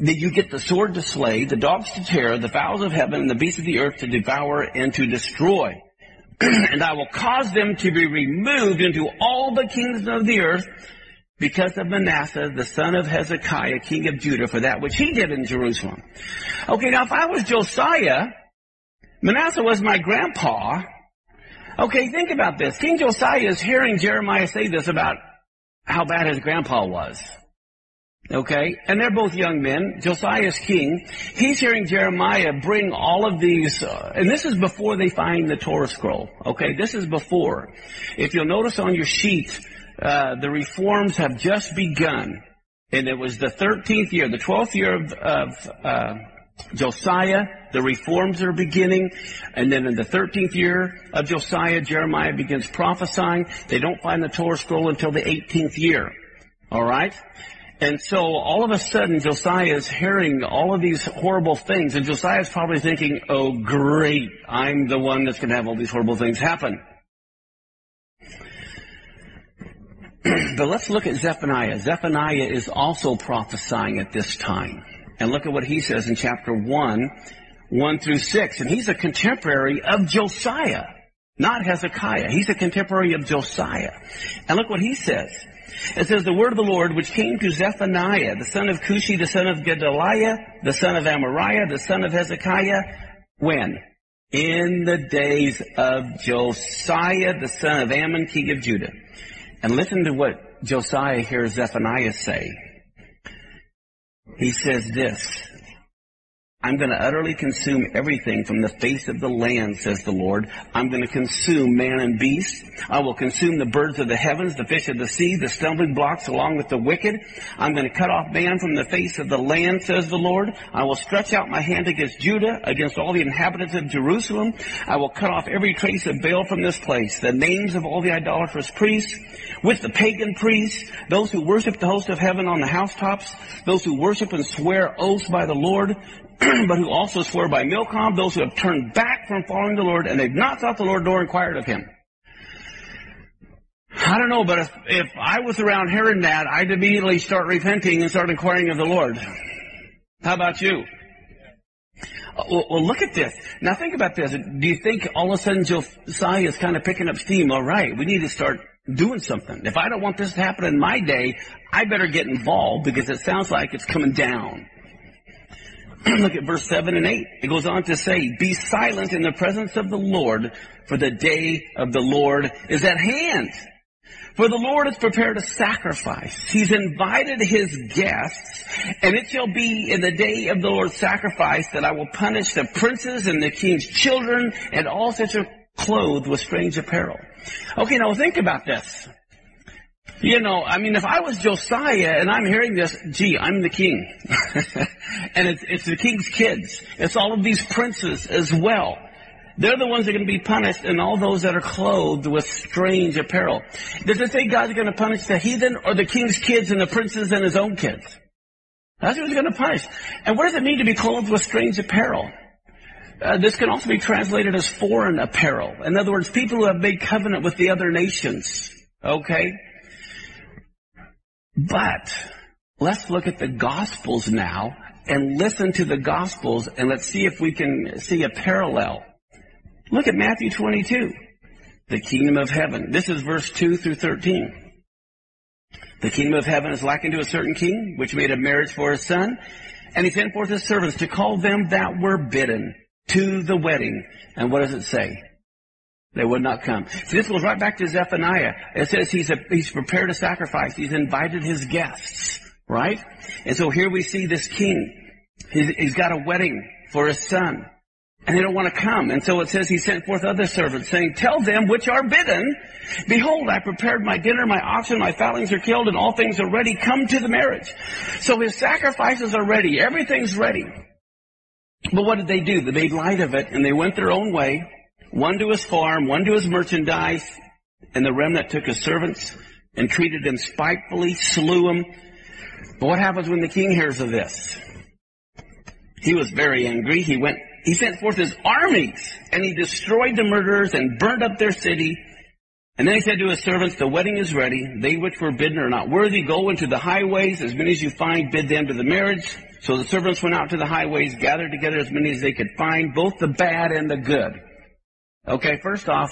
that you get the sword to slay, the dogs to tear, the fowls of heaven, and the beasts of the earth to devour and to destroy. and I will cause them to be removed into all the kingdoms of the earth because of Manasseh, the son of Hezekiah, king of Judah, for that which he did in Jerusalem. Okay, now if I was Josiah, Manasseh was my grandpa. Okay, think about this. King Josiah is hearing Jeremiah say this about how bad his grandpa was. Okay? And they're both young men. Josiah's king. He's hearing Jeremiah bring all of these, uh, and this is before they find the Torah scroll. Okay? This is before. If you'll notice on your sheet, uh, the reforms have just begun. And it was the 13th year, the 12th year of, of uh, Josiah, the reforms are beginning, and then in the 13th year of Josiah, Jeremiah begins prophesying. They don't find the Torah scroll until the 18th year. Alright? And so all of a sudden Josiah is hearing all of these horrible things and Josiah is probably thinking, oh great, I'm the one that's going to have all these horrible things happen. but let's look at Zephaniah. Zephaniah is also prophesying at this time. And look at what he says in chapter 1, 1 through 6. And he's a contemporary of Josiah, not Hezekiah. He's a contemporary of Josiah. And look what he says. It says, the word of the Lord which came to Zephaniah, the son of Cushi, the son of Gedaliah, the son of Amariah, the son of Hezekiah, when? In the days of Josiah, the son of Amon, king of Judah. And listen to what Josiah hears Zephaniah say. He says this, I'm going to utterly consume everything from the face of the land, says the Lord. I'm going to consume man and beast. I will consume the birds of the heavens, the fish of the sea, the stumbling blocks along with the wicked. I'm going to cut off man from the face of the land, says the Lord. I will stretch out my hand against Judah, against all the inhabitants of Jerusalem. I will cut off every trace of Baal from this place, the names of all the idolatrous priests, with the pagan priests, those who worship the host of heaven on the housetops, those who worship and swear oaths by the Lord, but who also swore by Milcom, those who have turned back from following the Lord, and they've not sought the Lord nor inquired of him. I don't know, but if, if I was around hearing that, I'd immediately start repenting and start inquiring of the Lord. How about you? Well, well, look at this. Now think about this. Do you think all of a sudden Josiah is kind of picking up steam? All right, we need to start doing something. If I don't want this to happen in my day, I better get involved because it sounds like it's coming down. Look at verse 7 and 8. It goes on to say, Be silent in the presence of the Lord, for the day of the Lord is at hand. For the Lord has prepared a sacrifice. He's invited his guests, and it shall be in the day of the Lord's sacrifice that I will punish the princes and the king's children and all such are clothed with strange apparel. Okay, now think about this. You know, I mean, if I was Josiah and I'm hearing this, gee, I'm the king. and it's, it's the king's kids. It's all of these princes as well. They're the ones that are going to be punished and all those that are clothed with strange apparel. Does it say God's going to punish the heathen or the king's kids and the princes and his own kids? That's what he's going to punish. And what does it mean to be clothed with strange apparel? Uh, this can also be translated as foreign apparel. In other words, people who have made covenant with the other nations. Okay? But, let's look at the Gospels now and listen to the Gospels and let's see if we can see a parallel. Look at Matthew 22. The kingdom of heaven. This is verse 2 through 13. The kingdom of heaven is likened to a certain king, which made a marriage for his son, and he sent forth his servants to call them that were bidden to the wedding. And what does it say? They would not come. See, this goes right back to Zephaniah. It says he's, a, he's prepared a sacrifice. He's invited his guests, right? And so here we see this king. He's, he's got a wedding for his son. And they don't want to come. And so it says he sent forth other servants saying, tell them which are bidden, behold, I prepared my dinner, my oxen, my fowlings are killed, and all things are ready. Come to the marriage. So his sacrifices are ready. Everything's ready. But what did they do? They made light of it and they went their own way. One to his farm, one to his merchandise, and the remnant took his servants and treated them spitefully, slew them. But what happens when the king hears of this? He was very angry. He went, he sent forth his armies and he destroyed the murderers and burned up their city. And then he said to his servants, the wedding is ready. They which were bidden are not worthy. Go into the highways. As many as you find, bid them to the marriage. So the servants went out to the highways, gathered together as many as they could find, both the bad and the good. Okay, first off,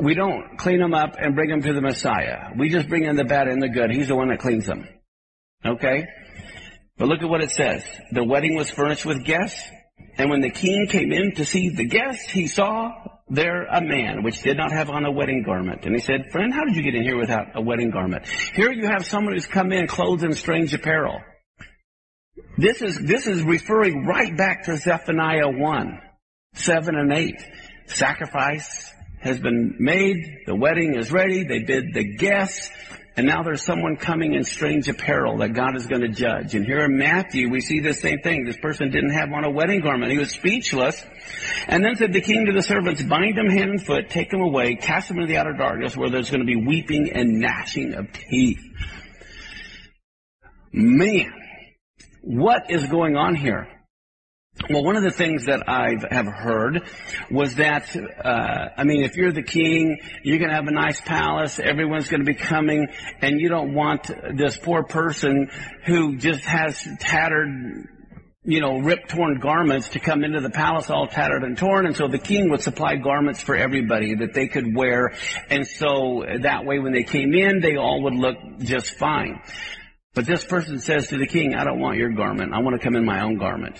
we don't clean them up and bring them to the Messiah. We just bring in the bad and the good. He's the one that cleans them. Okay? But look at what it says. The wedding was furnished with guests, and when the king came in to see the guests, he saw there a man which did not have on a wedding garment. And he said, Friend, how did you get in here without a wedding garment? Here you have someone who's come in clothed in strange apparel. This is, this is referring right back to Zephaniah 1, 7 and 8. Sacrifice has been made, the wedding is ready, they bid the guests, and now there's someone coming in strange apparel that God is going to judge. And here in Matthew, we see the same thing. This person didn't have on a wedding garment. He was speechless. And then said the king to the servants, bind him hand and foot, take him away, cast him into the outer darkness where there's going to be weeping and gnashing of teeth. Man, what is going on here? Well, one of the things that I have heard was that, uh, I mean, if you're the king, you're going to have a nice palace, everyone's going to be coming, and you don't want this poor person who just has tattered, you know, ripped, torn garments to come into the palace all tattered and torn, and so the king would supply garments for everybody that they could wear, and so that way when they came in, they all would look just fine. But this person says to the king, I don't want your garment. I want to come in my own garment.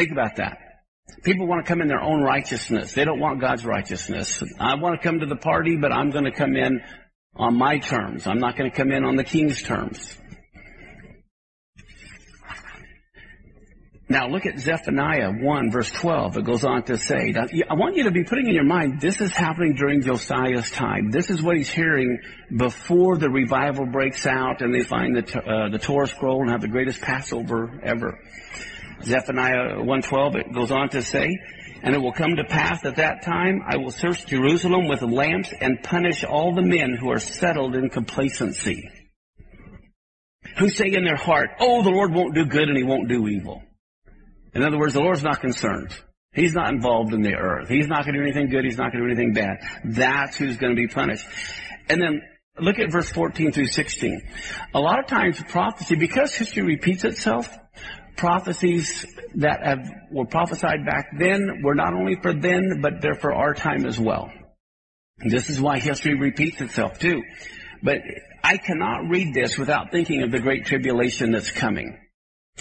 Think about that. People want to come in their own righteousness. They don't want God's righteousness. I want to come to the party, but I'm going to come in on my terms. I'm not going to come in on the king's terms. Now look at Zephaniah 1 verse 12. It goes on to say, I want you to be putting in your mind, this is happening during Josiah's time. This is what he's hearing before the revival breaks out and they find the, uh, the Torah scroll and have the greatest Passover ever. Zephaniah 1.12, it goes on to say, And it will come to pass at that time, I will search Jerusalem with lamps and punish all the men who are settled in complacency. Who say in their heart, oh, the Lord won't do good and he won't do evil. In other words, the Lord's not concerned. He's not involved in the earth. He's not going to do anything good. He's not going to do anything bad. That's who's going to be punished. And then look at verse 14 through 16. A lot of times prophecy, because history repeats itself, prophecies that have, were prophesied back then were not only for then, but they're for our time as well. This is why history repeats itself too. But I cannot read this without thinking of the great tribulation that's coming.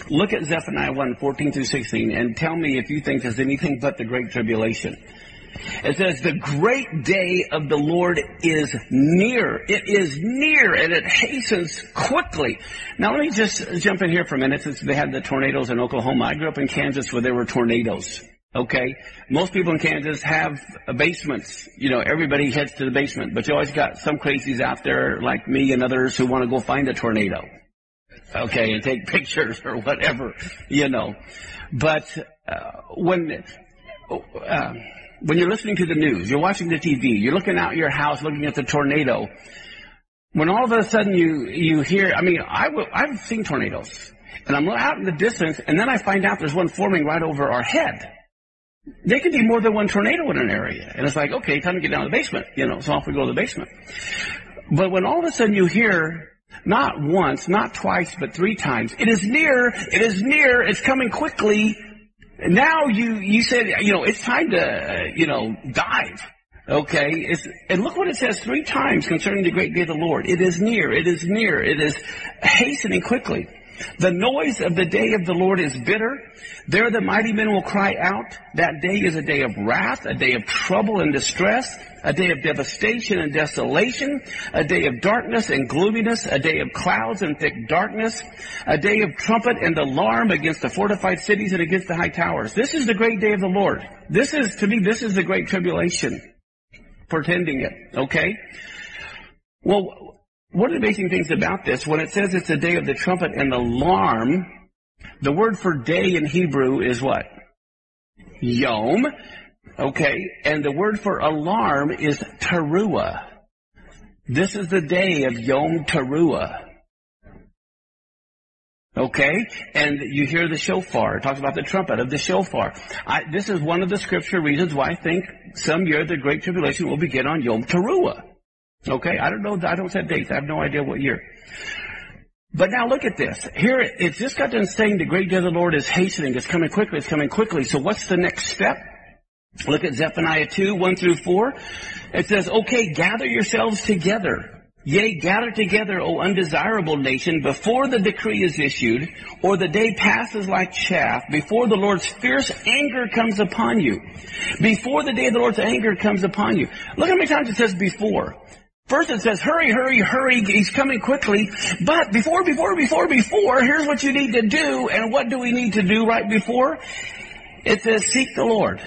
Look at Zephaniah 1, 14 through 16 and tell me if you think there's anything but the great tribulation. It says, the great day of the Lord is near. It is near and it hastens quickly. Now let me just jump in here for a minute since they had the tornadoes in Oklahoma. I grew up in Kansas where there were tornadoes. Okay? Most people in Kansas have basements. You know, everybody heads to the basement, but you always got some crazies out there like me and others who want to go find a tornado. Okay, and take pictures or whatever, you know. But uh, when uh, when you're listening to the news, you're watching the TV, you're looking out your house, looking at the tornado. When all of a sudden you you hear, I mean, I've seen tornadoes, and I'm out in the distance, and then I find out there's one forming right over our head. There could be more than one tornado in an area, and it's like, okay, time to get down to the basement, you know. So off we go to the basement. But when all of a sudden you hear not once, not twice, but three times. It is near, it is near, it's coming quickly. Now you, you said, you know, it's time to, you know, dive. Okay, it's, and look what it says three times concerning the great day of the Lord. It is near, it is near, it is hastening quickly. The noise of the day of the Lord is bitter. There the mighty men will cry out. That day is a day of wrath, a day of trouble and distress, a day of devastation and desolation, a day of darkness and gloominess, a day of clouds and thick darkness, a day of trumpet and alarm against the fortified cities and against the high towers. This is the great day of the Lord. This is, to me, this is the great tribulation. Pretending it, okay? Well, one of the amazing things about this, when it says it's the day of the trumpet and the alarm, the word for day in Hebrew is what? Yom. Okay. And the word for alarm is teruah. This is the day of Yom Teruah. Okay? And you hear the shofar. It talks about the trumpet of the shofar. I, this is one of the scripture reasons why I think some year the Great Tribulation will begin on Yom Teruah. Okay, I don't know, I don't set dates. I have no idea what year. But now look at this. Here, it's just got done saying the great day of the Lord is hastening. It's coming quickly. It's coming quickly. So what's the next step? Look at Zephaniah 2, 1 through 4. It says, okay, gather yourselves together. Yea, gather together, O undesirable nation, before the decree is issued, or the day passes like chaff, before the Lord's fierce anger comes upon you. Before the day of the Lord's anger comes upon you. Look how many times it says before. First it says, hurry, hurry, hurry, he's coming quickly. But before, before, before, before, here's what you need to do. And what do we need to do right before? It says, seek the Lord,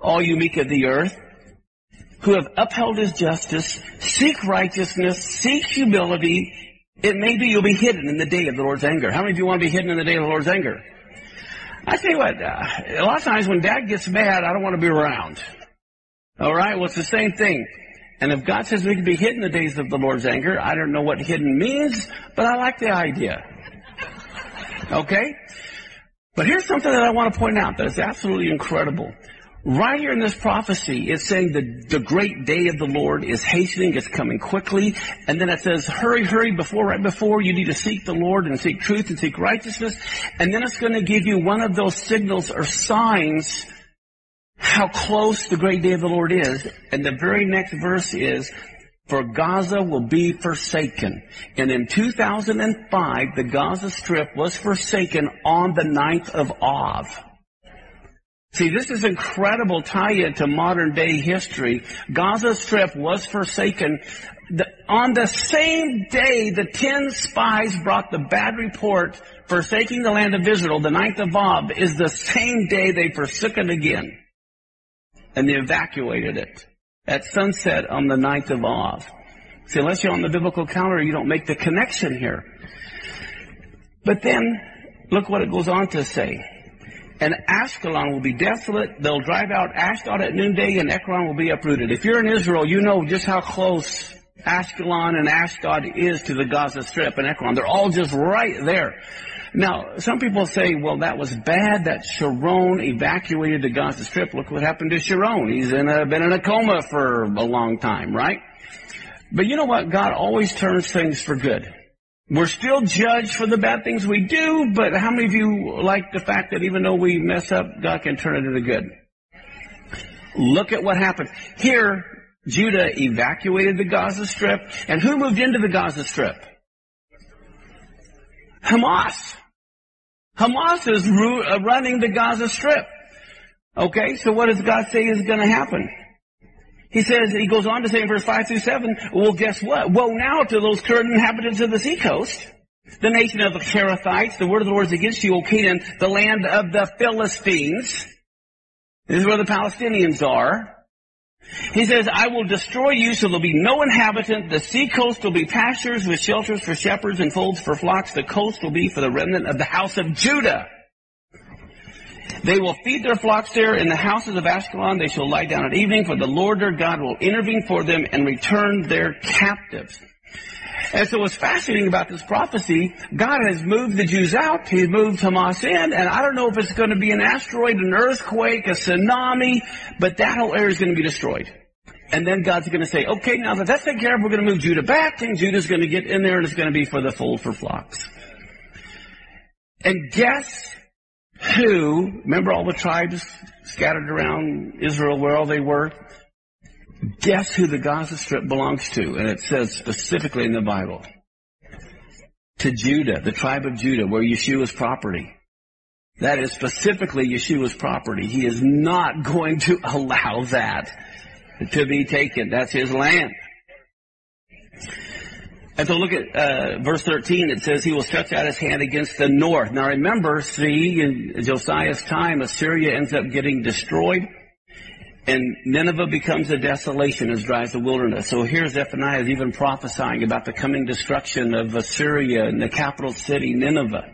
all you meek of the earth, who have upheld his justice, seek righteousness, seek humility. It may be you'll be hidden in the day of the Lord's anger. How many of you want to be hidden in the day of the Lord's anger? I tell you what, uh, a lot of times when dad gets mad, I don't want to be around. Alright, well it's the same thing. And if God says we can be hidden the days of the Lord's anger, I don't know what hidden means, but I like the idea. Okay? But here's something that I want to point out that is absolutely incredible. Right here in this prophecy, it's saying the, the great day of the Lord is hastening, it's coming quickly, and then it says, hurry, hurry, before, right before, you need to seek the Lord and seek truth and seek righteousness, and then it's going to give you one of those signals or signs how close the great day of the Lord is. And the very next verse is, for Gaza will be forsaken. And in 2005, the Gaza Strip was forsaken on the 9th of Av. See, this is incredible tie-in to modern day history. Gaza Strip was forsaken. The, on the same day the ten spies brought the bad report forsaking the land of Israel, the 9th of Av, is the same day they forsook it again and they evacuated it at sunset on the 9th of Av. See, unless you're on the biblical calendar, you don't make the connection here. But then, look what it goes on to say. And Ashkelon will be desolate. They'll drive out Ashdod at noonday and Ekron will be uprooted. If you're in Israel, you know just how close Ashkelon and Ashdod is to the Gaza Strip and Ekron. They're all just right there. Now, some people say, well, that was bad that Sharon evacuated the Gaza Strip. Look what happened to Sharon. He's in a, been in a coma for a long time, right? But you know what? God always turns things for good. We're still judged for the bad things we do, but how many of you like the fact that even though we mess up, God can turn it into good? Look at what happened. Here, Judah evacuated the Gaza Strip, and who moved into the Gaza Strip? Hamas. Hamas is uh, running the Gaza Strip. Okay, so what does God say is going to happen? He says, he goes on to say in verse 5 through 7, well, guess what? Woe now to those current inhabitants of the seacoast, the nation of the Cherethites, the word of the Lord is against you, O Canaan, the land of the Philistines. This is where the Palestinians are. He says, I will destroy you so there'll be no inhabitant. The sea coast will be pastures with shelters for shepherds and folds for flocks. The coast will be for the remnant of the house of Judah. They will feed their flocks there in the houses of Ashkelon. They shall lie down at evening, for the Lord their God will intervene for them and return their captives. And so what's fascinating about this prophecy, God has moved the Jews out, He's moved Hamas in, and I don't know if it's going to be an asteroid, an earthquake, a tsunami, but that whole area is going to be destroyed. And then God's going to say, okay, now that that's taken care of, we're going to move Judah back, and Judah's going to get in there, and it's going to be for the fold for flocks. And guess who, remember all the tribes scattered around Israel where all they were? Guess who the Gaza Strip belongs to? And it says specifically in the Bible. To Judah, the tribe of Judah, where Yeshua's property. That is specifically Yeshua's property. He is not going to allow that to be taken. That's his land. And so look at uh, verse 13. It says he will stretch out his hand against the north. Now remember, see, in Josiah's time, Assyria ends up getting destroyed. And Nineveh becomes a desolation as dry as the wilderness. So here Zephaniah is even prophesying about the coming destruction of Assyria and the capital city, Nineveh.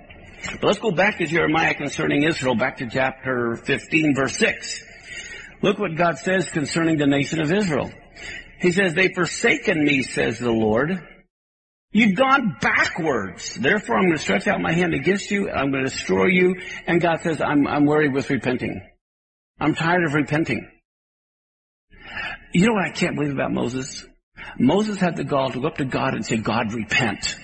But let's go back to Jeremiah concerning Israel, back to chapter 15, verse 6. Look what God says concerning the nation of Israel. He says, They've forsaken me, says the Lord. You've gone backwards. Therefore, I'm going to stretch out my hand against you. I'm going to destroy you. And God says, I'm, I'm worried with repenting. I'm tired of repenting. You know what I can't believe about Moses? Moses had the gall to go up to God and say, God, repent.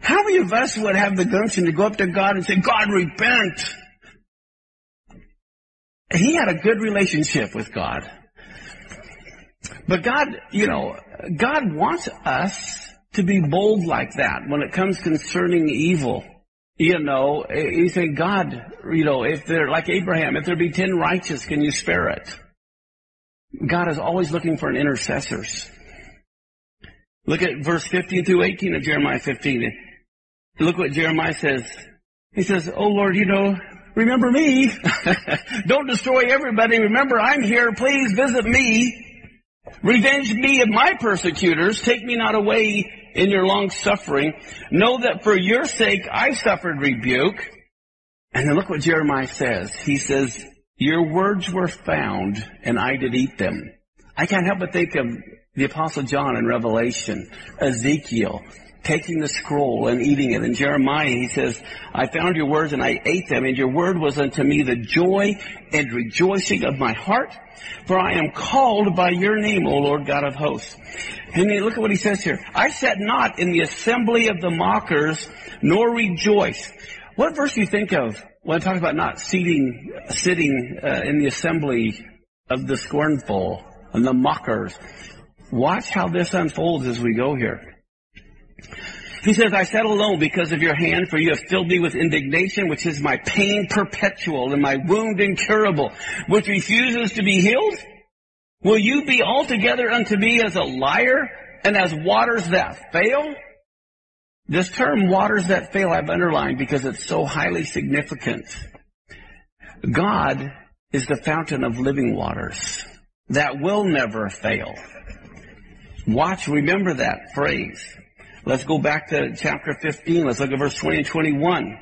How many of us would have the gumption to go up to God and say, God, repent? He had a good relationship with God. But God, you know, God wants us to be bold like that when it comes concerning evil. You know, you say, God, you know, if there, like Abraham, if there be ten righteous, can you spare it? God is always looking for an intercessors. Look at verse 15 through 18 of Jeremiah 15. Look what Jeremiah says. He says, Oh Lord, you know, remember me. Don't destroy everybody. Remember I'm here. Please visit me. Revenge me of my persecutors. Take me not away in your long suffering. Know that for your sake I suffered rebuke. And then look what Jeremiah says. He says, your words were found and I did eat them. I can't help but think of the apostle John in Revelation, Ezekiel, taking the scroll and eating it. In Jeremiah, he says, I found your words and I ate them, and your word was unto me the joy and rejoicing of my heart, for I am called by your name, O Lord God of hosts. And look at what he says here. I sat not in the assembly of the mockers, nor rejoice. What verse do you think of when it talks about not seating, sitting uh, in the assembly of the scornful and the mockers? Watch how this unfolds as we go here. He says, I sat alone because of your hand, for you have filled me with indignation, which is my pain perpetual and my wound incurable, which refuses to be healed. Will you be altogether unto me as a liar and as waters that fail? This term, waters that fail, I've underlined because it's so highly significant. God is the fountain of living waters that will never fail. Watch, remember that phrase. Let's go back to chapter 15. Let's look at verse 20 and 21.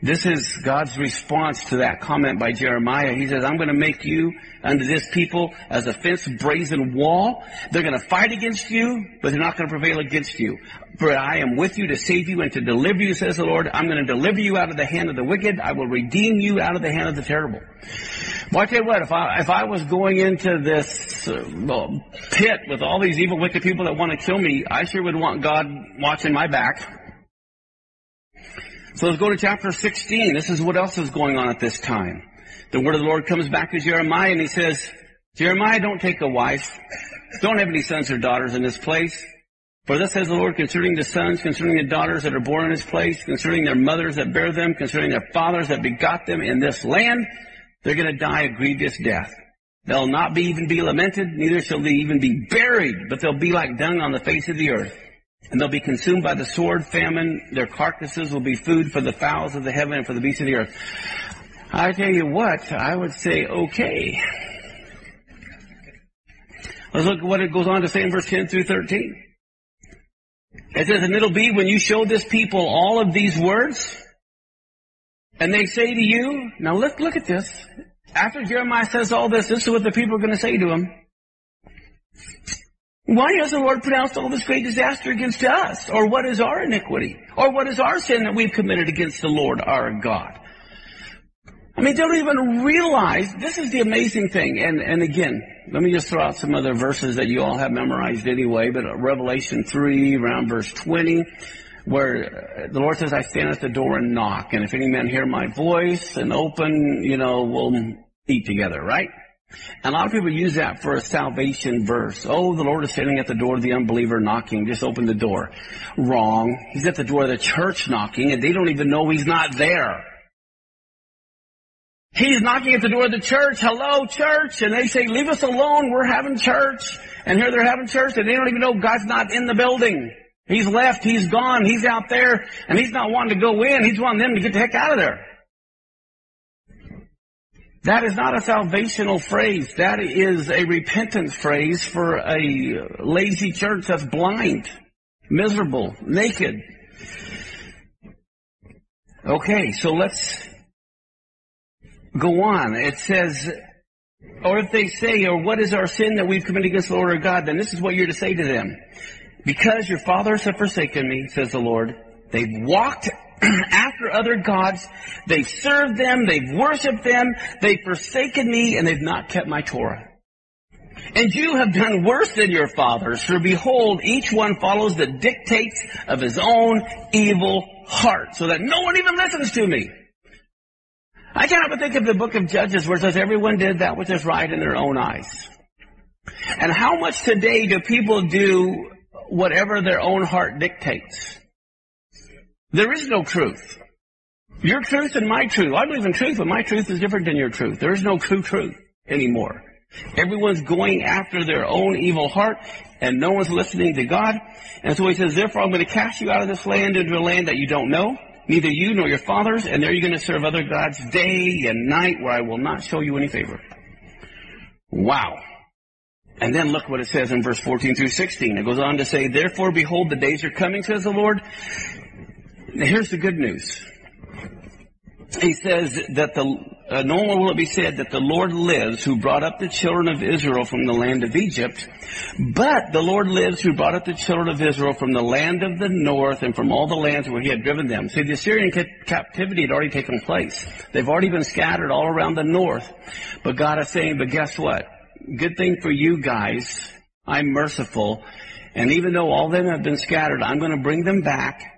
This is God's response to that comment by Jeremiah. He says, I'm going to make you unto this people as a fenced brazen wall. They're going to fight against you, but they're not going to prevail against you. For I am with you to save you and to deliver you, says the Lord. I'm going to deliver you out of the hand of the wicked. I will redeem you out of the hand of the terrible. Well, I tell you what, if I, if I was going into this uh, pit with all these evil, wicked people that want to kill me, I sure would want God watching my back. So let's go to chapter 16. This is what else is going on at this time. The word of the Lord comes back to Jeremiah and he says, Jeremiah, don't take a wife. Don't have any sons or daughters in this place. For thus says the Lord concerning the sons, concerning the daughters that are born in this place, concerning their mothers that bear them, concerning their fathers that begot them in this land, they're going to die a grievous death. They'll not be even be lamented, neither shall they even be buried, but they'll be like dung on the face of the earth. And they'll be consumed by the sword, famine. Their carcasses will be food for the fowls of the heaven and for the beasts of the earth. I tell you what, I would say okay. Let's look at what it goes on to say in verse 10 through 13. It says, and it'll be when you show this people all of these words, and they say to you, now look, look at this. After Jeremiah says all this, this is what the people are going to say to him. Why has the Lord pronounced all this great disaster against us? Or what is our iniquity? Or what is our sin that we've committed against the Lord our God? I mean, don't even realize, this is the amazing thing, and, and again, let me just throw out some other verses that you all have memorized anyway, but uh, Revelation 3, around verse 20, where uh, the Lord says, I stand at the door and knock, and if any man hear my voice and open, you know, we'll eat together, right? And a lot of people use that for a salvation verse. Oh, the Lord is standing at the door of the unbeliever knocking. Just open the door. Wrong. He's at the door of the church knocking and they don't even know he's not there. He's knocking at the door of the church. Hello, church. And they say, leave us alone. We're having church. And here they're having church and they don't even know God's not in the building. He's left. He's gone. He's out there and he's not wanting to go in. He's wanting them to get the heck out of there. That is not a salvational phrase. That is a repentance phrase for a lazy church that's blind, miserable, naked. Okay, so let's go on. It says, or if they say, or what is our sin that we've committed against the Lord our God, then this is what you're to say to them. Because your fathers have forsaken me, says the Lord, they've walked after other gods. They've served them. They've worshiped them. They've forsaken me and they've not kept my Torah. And you have done worse than your fathers, for behold, each one follows the dictates of his own evil heart, so that no one even listens to me. I cannot but think of the book of Judges where it says everyone did that which is right in their own eyes. And how much today do people do whatever their own heart dictates? There is no truth. Your truth and my truth. I believe in truth, but my truth is different than your truth. There is no true truth anymore. Everyone's going after their own evil heart, and no one's listening to God. And so he says, therefore I'm going to cast you out of this land into a land that you don't know, neither you nor your fathers, and there you're going to serve other gods day and night where I will not show you any favor. Wow. And then look what it says in verse 14 through 16. It goes on to say, therefore behold the days are coming, says the Lord, here's the good news. He says that the, uh, no more will it be said that the Lord lives who brought up the children of Israel from the land of Egypt, but the Lord lives who brought up the children of Israel from the land of the north and from all the lands where he had driven them. See, the Assyrian captivity had already taken place. They've already been scattered all around the north. But God is saying, but guess what? Good thing for you guys. I'm merciful. And even though all them have been scattered, I'm going to bring them back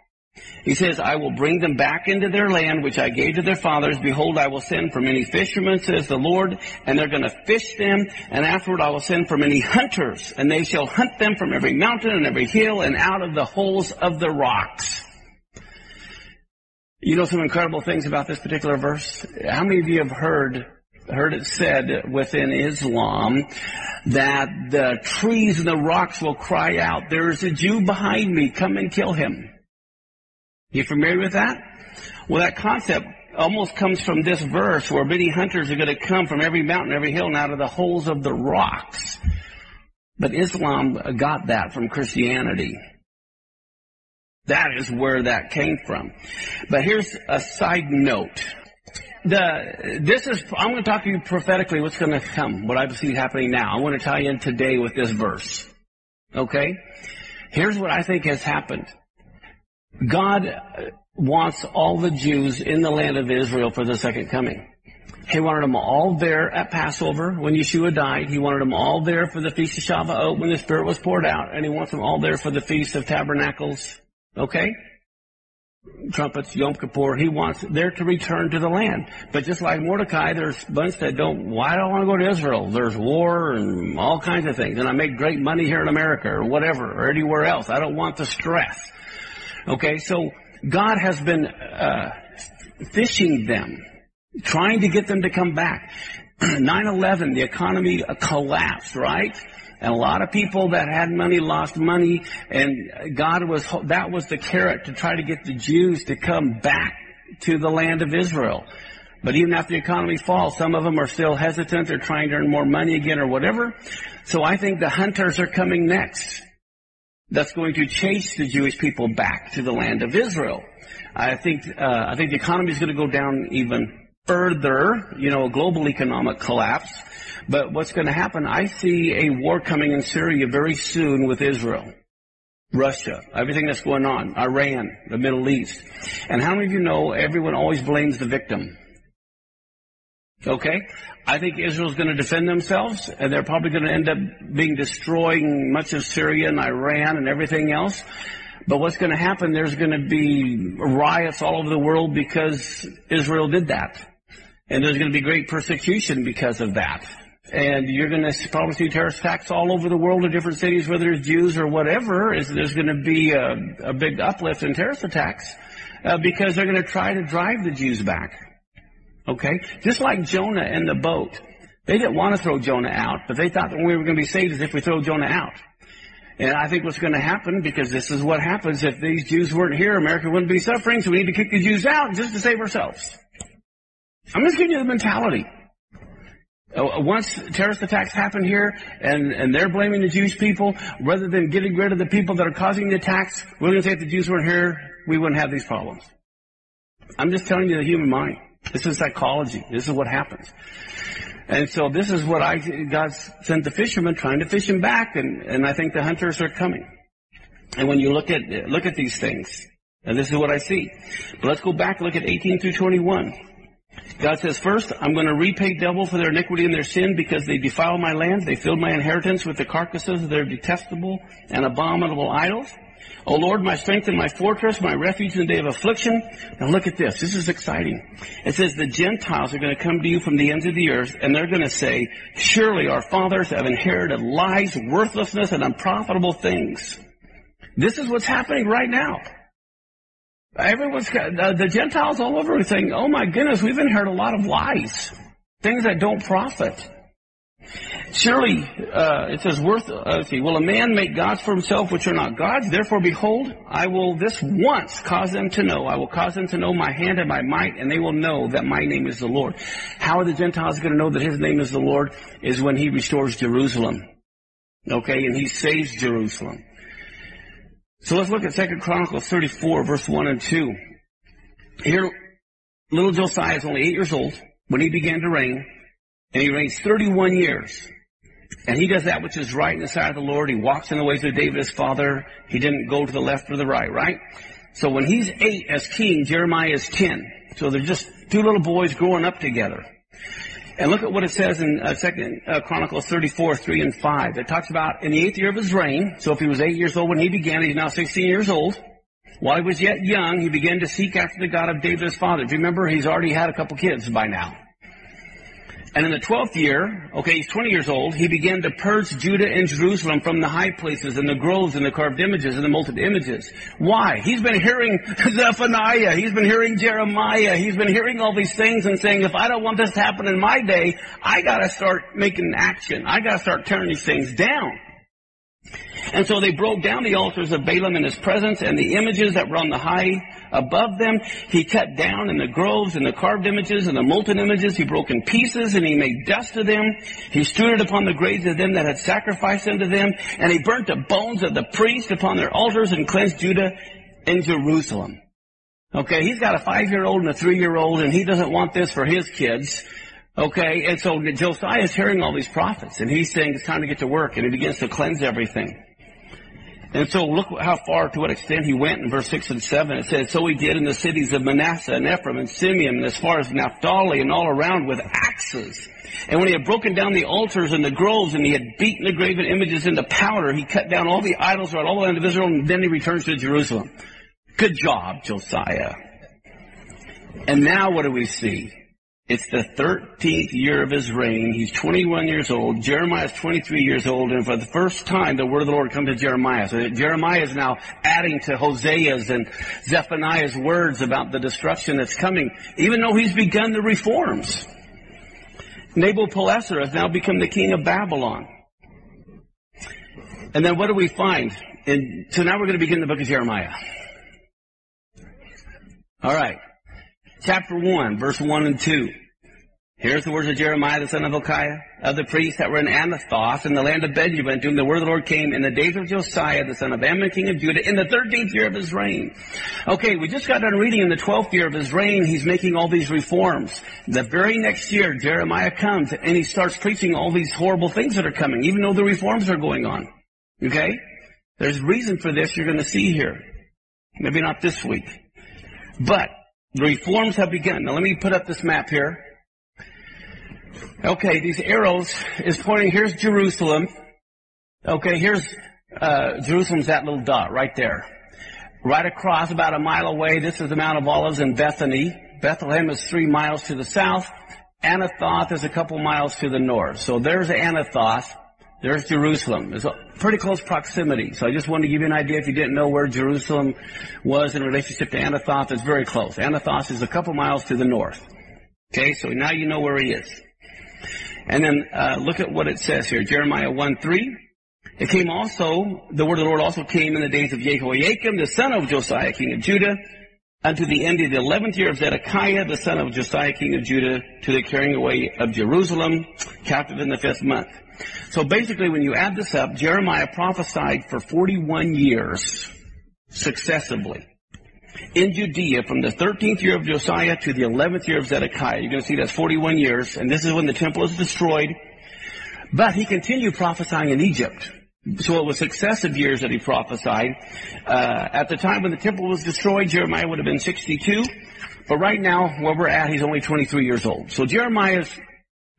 he says, I will bring them back into their land, which I gave to their fathers. Behold, I will send for many fishermen, says the Lord, and they're going to fish them. And afterward, I will send for many hunters, and they shall hunt them from every mountain and every hill and out of the holes of the rocks. You know some incredible things about this particular verse? How many of you have heard heard it said within Islam that the trees and the rocks will cry out, there is a Jew behind me, come and kill him. You familiar with that? Well, that concept almost comes from this verse where many hunters are going to come from every mountain, every hill, and out of the holes of the rocks. But Islam got that from Christianity. That is where that came from. But here's a side note. The, this is, I'm going to talk to you prophetically what's going to come, what I see happening now. I want to tie in today with this verse. Okay? Here's what I think has happened. God wants all the Jews in the land of Israel for the second coming. He wanted them all there at Passover when Yeshua died. He wanted them all there for the Feast of Shavuot when the Spirit was poured out. And he wants them all there for the Feast of Tabernacles. Okay? Trumpets, Yom Kippur. He wants there to return to the land. But just like Mordecai, there's a bunch that don't, why do I want to go to Israel? There's war and all kinds of things. And I make great money here in America or whatever or anywhere else. I don't want the stress. Okay, so God has been uh, fishing them, trying to get them to come back. 9-11, the economy collapsed, right? And a lot of people that had money lost money, and God was, that was the carrot to try to get the Jews to come back to the land of Israel. But even after the economy falls, some of them are still hesitant. They're trying to earn more money again or whatever. So I think the hunters are coming next. That's going to chase the Jewish people back to the land of Israel. I think uh, I think the economy is going to go down even further, you know, a global economic collapse. But what's going to happen? I see a war coming in Syria very soon with Israel. Russia, everything that's going on, Iran, the Middle East. And how many of you know everyone always blames the victim? Okay? I think Israel's going to defend themselves, and they're probably going to end up being destroying much of Syria and Iran and everything else. But what's going to happen, there's going to be riots all over the world because Israel did that. And there's going to be great persecution because of that. And you're going to probably see terrorist attacks all over the world in different cities, whether it's Jews or whatever. Is there's going to be a, a big uplift in terrorist attacks uh, because they're going to try to drive the Jews back. Okay, just like Jonah and the boat, they didn't want to throw Jonah out, but they thought that when we were going to be saved is if we throw Jonah out. And I think what's going to happen, because this is what happens if these Jews weren't here, America wouldn't be suffering, so we need to kick the Jews out just to save ourselves. I'm just giving you the mentality. Uh, once terrorist attacks happen here and, and they're blaming the Jewish people, rather than getting rid of the people that are causing the attacks, we're going to say if the Jews weren't here, we wouldn't have these problems. I'm just telling you the human mind. This is psychology. This is what happens. And so this is what I, God sent the fishermen trying to fish him back and, and I think the hunters are coming. And when you look at, look at these things, and this is what I see. But let's go back and look at 18 through 21. God says, first, I'm going to repay double for their iniquity and their sin because they defile my land. They filled my inheritance with the carcasses of their detestable and abominable idols. O Lord, my strength and my fortress, my refuge in the day of affliction. Now look at this. This is exciting. It says the Gentiles are going to come to you from the ends of the earth and they're going to say, surely our fathers have inherited lies, worthlessness, and unprofitable things. This is what's happening right now. Everyone's got, uh, the Gentiles all over are saying, oh my goodness, we've inherited a lot of lies. Things that don't profit. Surely, uh, it says, worth, uh, see, will a man make gods for himself which are not gods? Therefore, behold, I will this once cause them to know. I will cause them to know my hand and my might, and they will know that my name is the Lord. How are the Gentiles going to know that his name is the Lord? Is when he restores Jerusalem. Okay, and he saves Jerusalem. So let's look at Second Chronicles 34, verse 1 and 2. Here, little Josiah is only eight years old when he began to reign, and he reigns 31 years. And he does that which is right in the sight of the Lord. He walks in the ways of David his father. He didn't go to the left or the right, right? So when he's eight as king, Jeremiah is 10. So they're just two little boys growing up together. And look at what it says in uh, Second uh, Chronicles 34, 3 and 5. It talks about in the eighth year of his reign, so if he was eight years old when he began, he's now 16 years old. While he was yet young, he began to seek after the God of David his father. Do you remember? He's already had a couple kids by now. And in the twelfth year, okay, he's 20 years old, he began to purge Judah and Jerusalem from the high places and the groves and the carved images and the molten images. Why? He's been hearing Zephaniah, he's been hearing Jeremiah, he's been hearing all these things and saying, if I don't want this to happen in my day, I gotta start making action. I gotta start tearing these things down. And so they broke down the altars of Baalim in his presence and the images that were on the high above them. He cut down in the groves and the carved images and the molten images. He broke in pieces and he made dust of them. He strewed it upon the graves of them that had sacrificed unto them. And he burnt the bones of the priests upon their altars and cleansed Judah and Jerusalem. Okay, he's got a five-year-old and a three-year-old and he doesn't want this for his kids. Okay, and so Josiah is hearing all these prophets and he's saying it's time to get to work and he begins to cleanse everything. And so look how far, to what extent he went in verse 6 and 7. It says, So he did in the cities of Manasseh and Ephraim and Simeon and as far as Naphtali and all around with axes. And when he had broken down the altars and the groves and he had beaten the graven images into powder, he cut down all the idols throughout all the land of Israel and then he returns to Jerusalem. Good job, Josiah. And now what do we see? It's the 13th year of his reign. He's 21 years old. Jeremiah is 23 years old. And for the first time, the word of the Lord comes to Jeremiah. So Jeremiah is now adding to Hosea's and Zephaniah's words about the destruction that's coming, even though he's begun the reforms. Nabopolassar has now become the king of Babylon. And then what do we find? And so now we're going to begin the book of Jeremiah. All right chapter 1, verse 1 and 2. Here's the words of Jeremiah, the son of Hilkiah, of the priests that were in Anathoth in the land of Benjamin, to whom the word of the Lord came in the days of Josiah, the son of Amon, king of Judah, in the thirteenth year of his reign. Okay, we just got done reading in the twelfth year of his reign, he's making all these reforms. The very next year, Jeremiah comes and he starts preaching all these horrible things that are coming, even though the reforms are going on. Okay? There's reason for this you're going to see here. Maybe not this week. But the reforms have begun. Now let me put up this map here. Okay, these arrows is pointing, here's Jerusalem. Okay, here's, uh, Jerusalem's that little dot right there. Right across about a mile away, this is the Mount of Olives in Bethany. Bethlehem is three miles to the south. Anathoth is a couple miles to the north. So there's Anathoth. There's Jerusalem. It's a pretty close proximity. So I just wanted to give you an idea if you didn't know where Jerusalem was in relationship to Anathoth. It's very close. Anathoth is a couple miles to the north. Okay, so now you know where he is. And then uh, look at what it says here, Jeremiah 1 3. It came also, the word of the Lord also came in the days of Jehoiakim, the son of Josiah, king of Judah, unto the end of the eleventh year of Zedekiah, the son of Josiah, king of Judah, to the carrying away of Jerusalem, captive in the fifth month. So basically, when you add this up, Jeremiah prophesied for 41 years successively in Judea from the 13th year of Josiah to the 11th year of Zedekiah. You're going to see that's 41 years, and this is when the temple is destroyed. But he continued prophesying in Egypt. So it was successive years that he prophesied. Uh, at the time when the temple was destroyed, Jeremiah would have been 62. But right now, where we're at, he's only 23 years old. So Jeremiah's,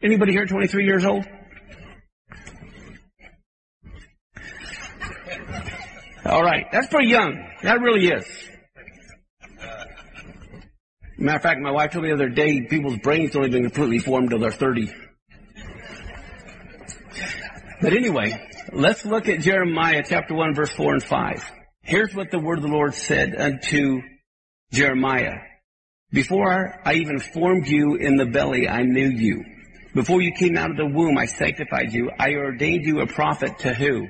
anybody here 23 years old? All right, that's pretty young. That really is. Matter of fact, my wife told me the other day, people's brains don't even completely form until they're 30. But anyway, let's look at Jeremiah chapter 1 verse 4 and 5. Here's what the word of the Lord said unto Jeremiah. Before I even formed you in the belly, I knew you. Before you came out of the womb, I sanctified you. I ordained you a prophet to who?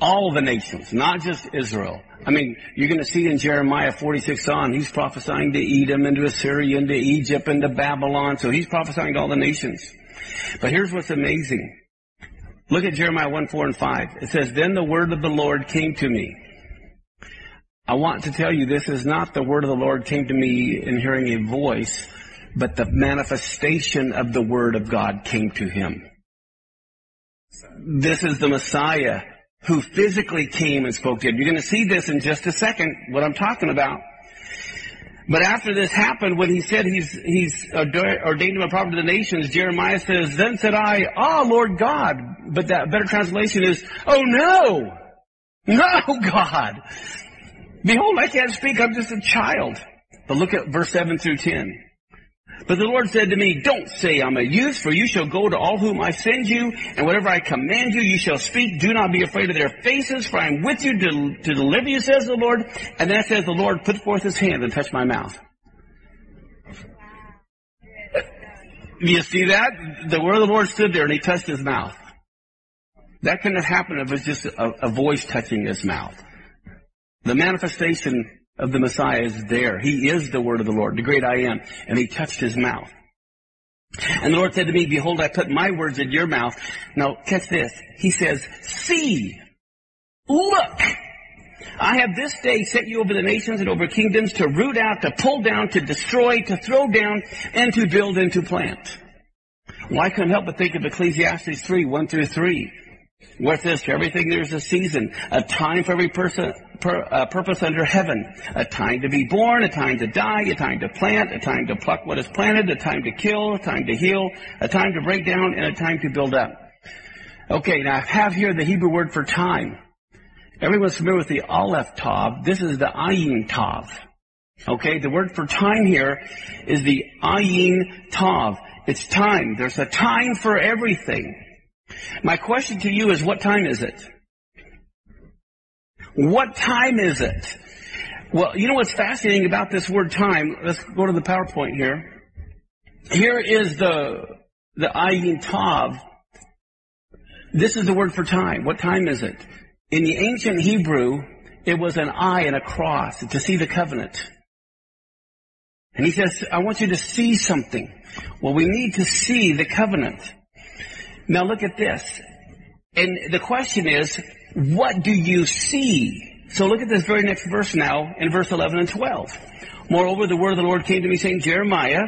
All the nations, not just Israel. I mean, you're going to see in Jeremiah 46 on, he's prophesying to Edom and to Assyria and to Egypt and to Babylon. So he's prophesying to all the nations. But here's what's amazing. Look at Jeremiah 1, 4 and 5. It says, Then the word of the Lord came to me. I want to tell you this is not the word of the Lord came to me in hearing a voice, but the manifestation of the word of God came to him. This is the Messiah who physically came and spoke to him. You're going to see this in just a second, what I'm talking about. But after this happened, when he said he's, he's ordained him a prophet to the nations, Jeremiah says, Then said I, Ah, Lord God. But that better translation is, Oh no! No, God! Behold, I can't speak, I'm just a child. But look at verse 7 through 10. But the Lord said to me, Don't say I'm a youth, for you shall go to all whom I send you, and whatever I command you, you shall speak. Do not be afraid of their faces, for I am with you to, to deliver you, says the Lord. And then says the Lord, put forth his hand and touch my mouth. Do you see that? The word of the Lord stood there and he touched his mouth. That couldn't have happened if it was just a, a voice touching his mouth. The manifestation of the Messiah is there. He is the word of the Lord, the great I am. And he touched his mouth. And the Lord said to me, behold, I put my words in your mouth. Now catch this. He says, see, look, I have this day set you over the nations and over kingdoms to root out, to pull down, to destroy, to throw down, and to build and to plant. Well, I couldn't help but think of Ecclesiastes 3, 1 through 3. What's this? For everything there's a season, a time for every person, per, uh, purpose under heaven. A time to be born, a time to die, a time to plant, a time to pluck what is planted, a time to kill, a time to heal, a time to break down, and a time to build up. Okay, now I have here the Hebrew word for time. Everyone's familiar with the Aleph Tav. This is the Ayin Tav. Okay, the word for time here is the Ayin Tav. It's time. There's a time for everything. My question to you is what time is it? What time is it? Well, you know what's fascinating about this word time? Let's go to the PowerPoint here. Here is the, the Ayin Tav. This is the word for time. What time is it? In the ancient Hebrew, it was an eye and a cross to see the covenant. And he says, I want you to see something. Well, we need to see the covenant. Now look at this. And the question is, what do you see? So look at this very next verse now in verse 11 and 12. Moreover, the word of the Lord came to me saying, Jeremiah,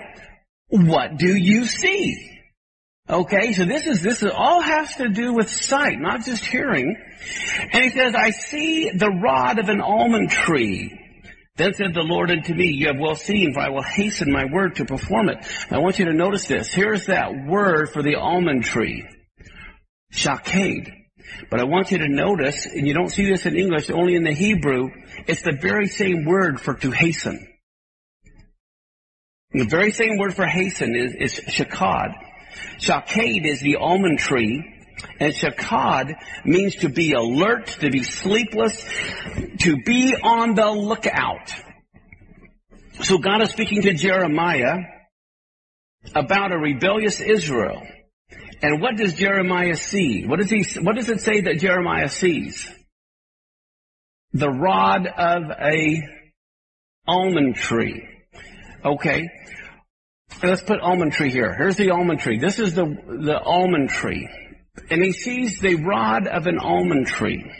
what do you see? Okay, so this is, this is, all has to do with sight, not just hearing. And he says, I see the rod of an almond tree. Then said the Lord unto me, You have well seen, for I will hasten my word to perform it. I want you to notice this. Here's that word for the almond tree. Shakade. But I want you to notice, and you don't see this in English, only in the Hebrew, it's the very same word for to hasten. The very same word for hasten is, is shakad. Shakade is the almond tree, and shakad means to be alert, to be sleepless, to be on the lookout. So God is speaking to Jeremiah about a rebellious Israel. And what does Jeremiah see? What does he, what does it say that Jeremiah sees? The rod of a almond tree. Okay. Let's put almond tree here. Here's the almond tree. This is the, the almond tree. And he sees the rod of an almond tree.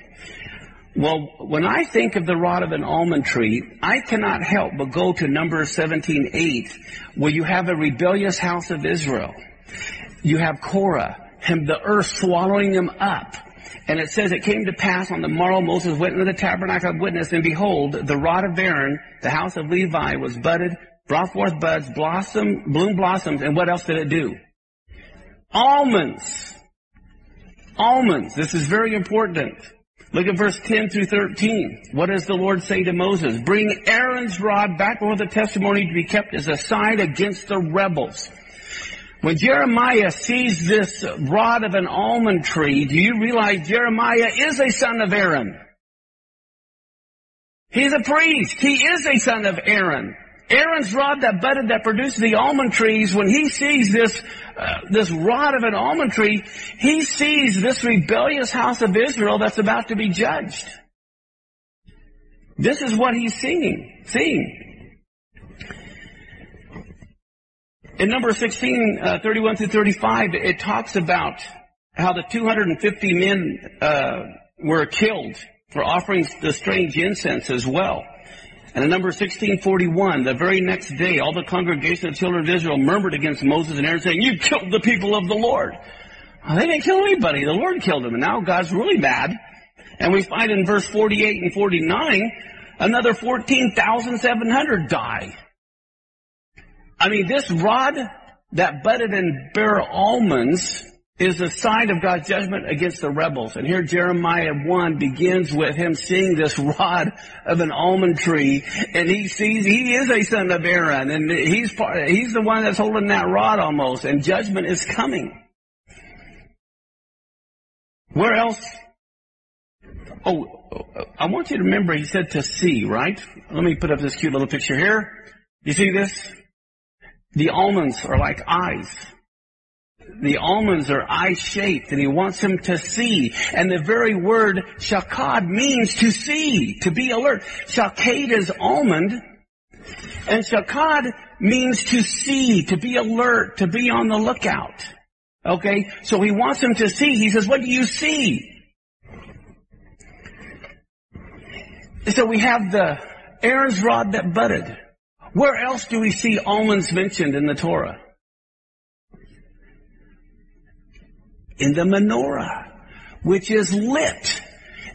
Well, when I think of the rod of an almond tree, I cannot help but go to Numbers 17:8, where you have a rebellious house of Israel. You have Korah, him, the earth swallowing him up. And it says, it came to pass on the morrow Moses went into the tabernacle of witness, and behold, the rod of Aaron, the house of Levi, was budded, brought forth buds, blossom, bloom blossoms, and what else did it do? Almonds. Almonds. This is very important. Look at verse 10 through 13. What does the Lord say to Moses? Bring Aaron's rod back before the testimony to be kept as a sign against the rebels. When Jeremiah sees this rod of an almond tree, do you realize Jeremiah is a son of Aaron? He's a priest. He is a son of Aaron. Aaron's rod that budded that produced the almond trees, when he sees this, uh, this rod of an almond tree, he sees this rebellious house of Israel that's about to be judged. This is what he's seeing, seeing. In number 16, uh, 31 through 35, it talks about how the 250 men, uh, were killed for offering the strange incense as well. And in number 1641, the very next day, all the congregation of the children of Israel murmured against Moses and Aaron saying, you killed the people of the Lord. Well, they didn't kill anybody. The Lord killed them. And now God's really mad. And we find in verse 48 and 49, another 14,700 die. I mean, this rod that budded and bare almonds is a sign of God's judgment against the rebels. And here Jeremiah 1 begins with him seeing this rod of an almond tree and he sees he is a son of Aaron and he's part, he's the one that's holding that rod almost and judgment is coming. Where else? Oh, I want you to remember he said to see, right? Let me put up this cute little picture here. You see this? The almonds are like eyes the almonds are eye-shaped and he wants him to see. And the very word shakad means to see, to be alert. Shakad is almond and shakad means to see, to be alert, to be on the lookout. Okay? So he wants him to see. He says, what do you see? So we have the Aaron's rod that budded. Where else do we see almonds mentioned in the Torah? in the menorah, which is lit.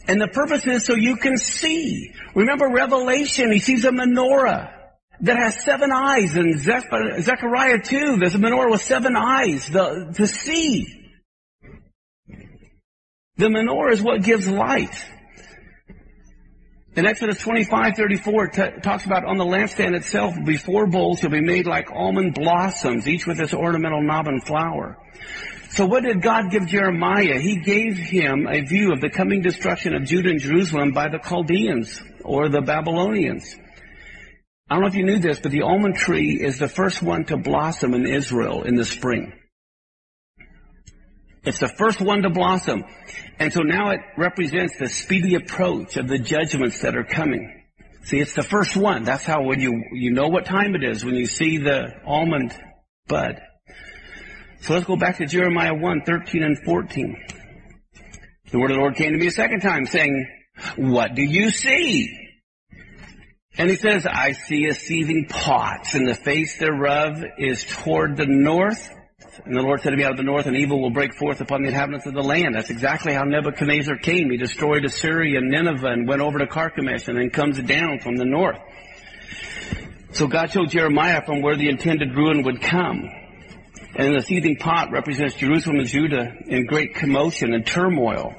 And the purpose is so you can see. Remember Revelation, he sees a menorah that has seven eyes. In Zechariah 2, there's a menorah with seven eyes the, to see. The menorah is what gives light. In Exodus 25, 34, t- talks about on the lampstand itself, before bowls shall be made like almond blossoms, each with its ornamental knob and flower. So what did God give Jeremiah? He gave him a view of the coming destruction of Judah and Jerusalem by the Chaldeans or the Babylonians. I don't know if you knew this, but the almond tree is the first one to blossom in Israel in the spring. It's the first one to blossom. And so now it represents the speedy approach of the judgments that are coming. See, it's the first one. That's how when you, you know what time it is when you see the almond bud. So let's go back to Jeremiah 1, 13 and 14. The word of the Lord came to me a second time saying, what do you see? And he says, I see a seething pot, and the face thereof is toward the north. And the Lord said to me out of the north, and evil will break forth upon the inhabitants of the land. That's exactly how Nebuchadnezzar came. He destroyed Assyria and Nineveh and went over to Carchemish and then comes down from the north. So God showed Jeremiah from where the intended ruin would come. And the seething pot represents Jerusalem and Judah in great commotion and turmoil.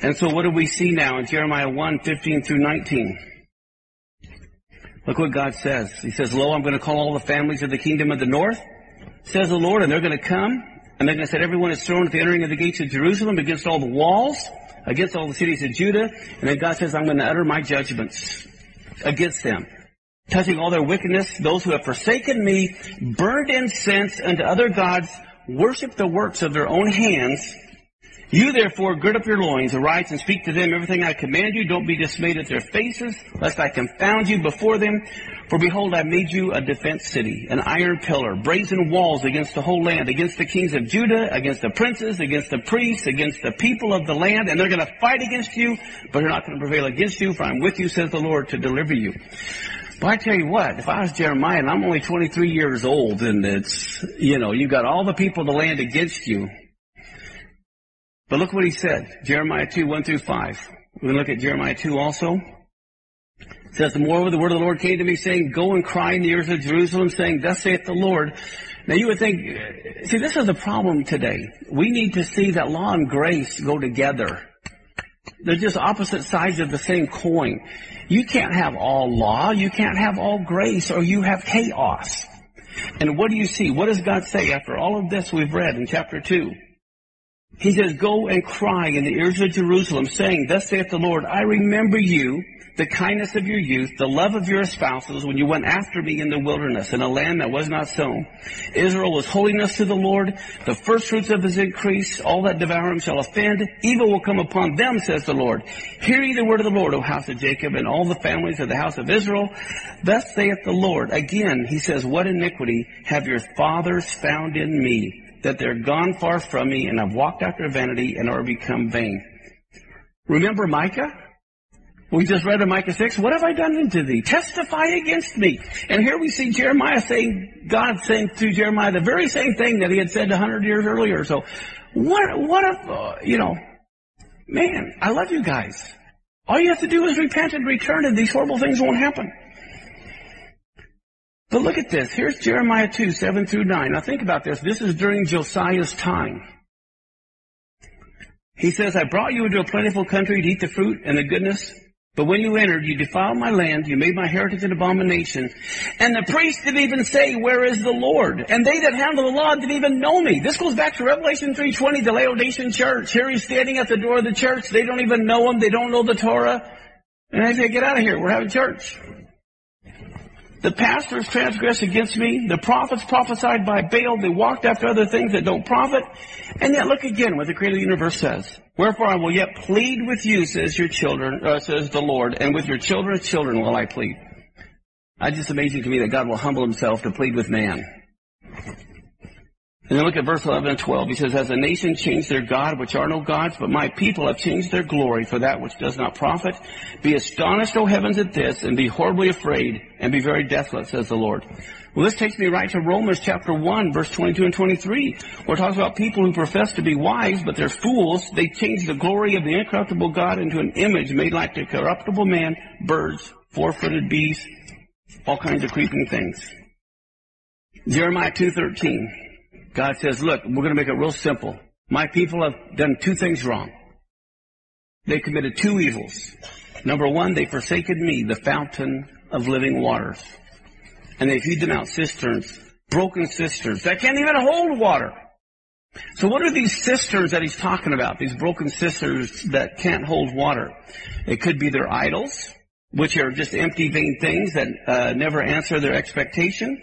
And so what do we see now in Jeremiah 1, 15 through 19? Look what God says. He says, Lo, I'm going to call all the families of the kingdom of the north, says the Lord, and they're going to come, and they're going to set everyone is thrown at the entering of the gates of Jerusalem against all the walls, against all the cities of Judah, and then God says, I'm going to utter my judgments against them. Touching all their wickedness, those who have forsaken me, burned incense unto other gods, worship the works of their own hands, you therefore gird up your loins, arise and speak to them everything I command you. Don't be dismayed at their faces, lest I confound you before them. For behold, I made you a defense city, an iron pillar, brazen walls against the whole land, against the kings of Judah, against the princes, against the priests, against the people of the land, and they're going to fight against you, but they're not going to prevail against you, for I'm with you, says the Lord, to deliver you. But I tell you what, if I was Jeremiah and I'm only 23 years old and it's, you know, you've got all the people of the land against you, but look what he said. Jeremiah 2, 1 through 5. We can look at Jeremiah 2 also. It says, Moreover, the word of the Lord came to me saying, Go and cry in the ears of Jerusalem, saying, Thus saith the Lord. Now you would think, see, this is the problem today. We need to see that law and grace go together. They're just opposite sides of the same coin. You can't have all law, you can't have all grace, or you have chaos. And what do you see? What does God say after all of this we've read in chapter 2? He says, go and cry in the ears of Jerusalem, saying, Thus saith the Lord, I remember you, the kindness of your youth, the love of your spouses, when you went after me in the wilderness, in a land that was not sown. Israel was holiness to the Lord, the first fruits of his increase, all that devour him shall offend. Evil will come upon them, says the Lord. Hear ye the word of the Lord, O house of Jacob, and all the families of the house of Israel. Thus saith the Lord. Again, he says, What iniquity have your fathers found in me? That they're gone far from me and I've walked after vanity and are become vain. Remember Micah? We just read in Micah 6, what have I done unto thee? Testify against me. And here we see Jeremiah saying, God saying to Jeremiah the very same thing that he had said a hundred years earlier. So what, what if, uh, you know, man, I love you guys. All you have to do is repent and return and these horrible things won't happen. But look at this. Here's Jeremiah 2, 7 through 9. Now think about this. This is during Josiah's time. He says, I brought you into a plentiful country to eat the fruit and the goodness. But when you entered, you defiled my land, you made my heritage an abomination. And the priests didn't even say, where is the Lord? And they that handle the law didn't even know me. This goes back to Revelation 3.20, the Laodicean church. Here he's standing at the door of the church. They don't even know him. They don't know the Torah. And I say, get out of here. We're having church. The pastors transgressed against me. The prophets prophesied by Baal. They walked after other things that don't profit. And yet look again what the creator of the universe says. Wherefore I will yet plead with you, says your children, uh, says the Lord, and with your children's children will I plead. It's just amazing to me that God will humble himself to plead with man. And then look at verse 11 and 12. He says, As a nation changed their God, which are no gods, but my people have changed their glory for that which does not profit. Be astonished, O heavens, at this, and be horribly afraid, and be very desolate, says the Lord. Well, this takes me right to Romans chapter 1, verse 22 and 23, where it talks about people who profess to be wise, but they're fools. They change the glory of the incorruptible God into an image made like the corruptible man, birds, four-footed beasts, all kinds of creeping things. Jeremiah 2.13. God says, look, we're going to make it real simple. My people have done two things wrong. They committed two evils. Number one, they forsaken me, the fountain of living waters. And they feed them out cisterns, broken cisterns that can't even hold water. So what are these cisterns that he's talking about? These broken cisterns that can't hold water. It could be their idols, which are just empty, vain things that uh, never answer their expectation.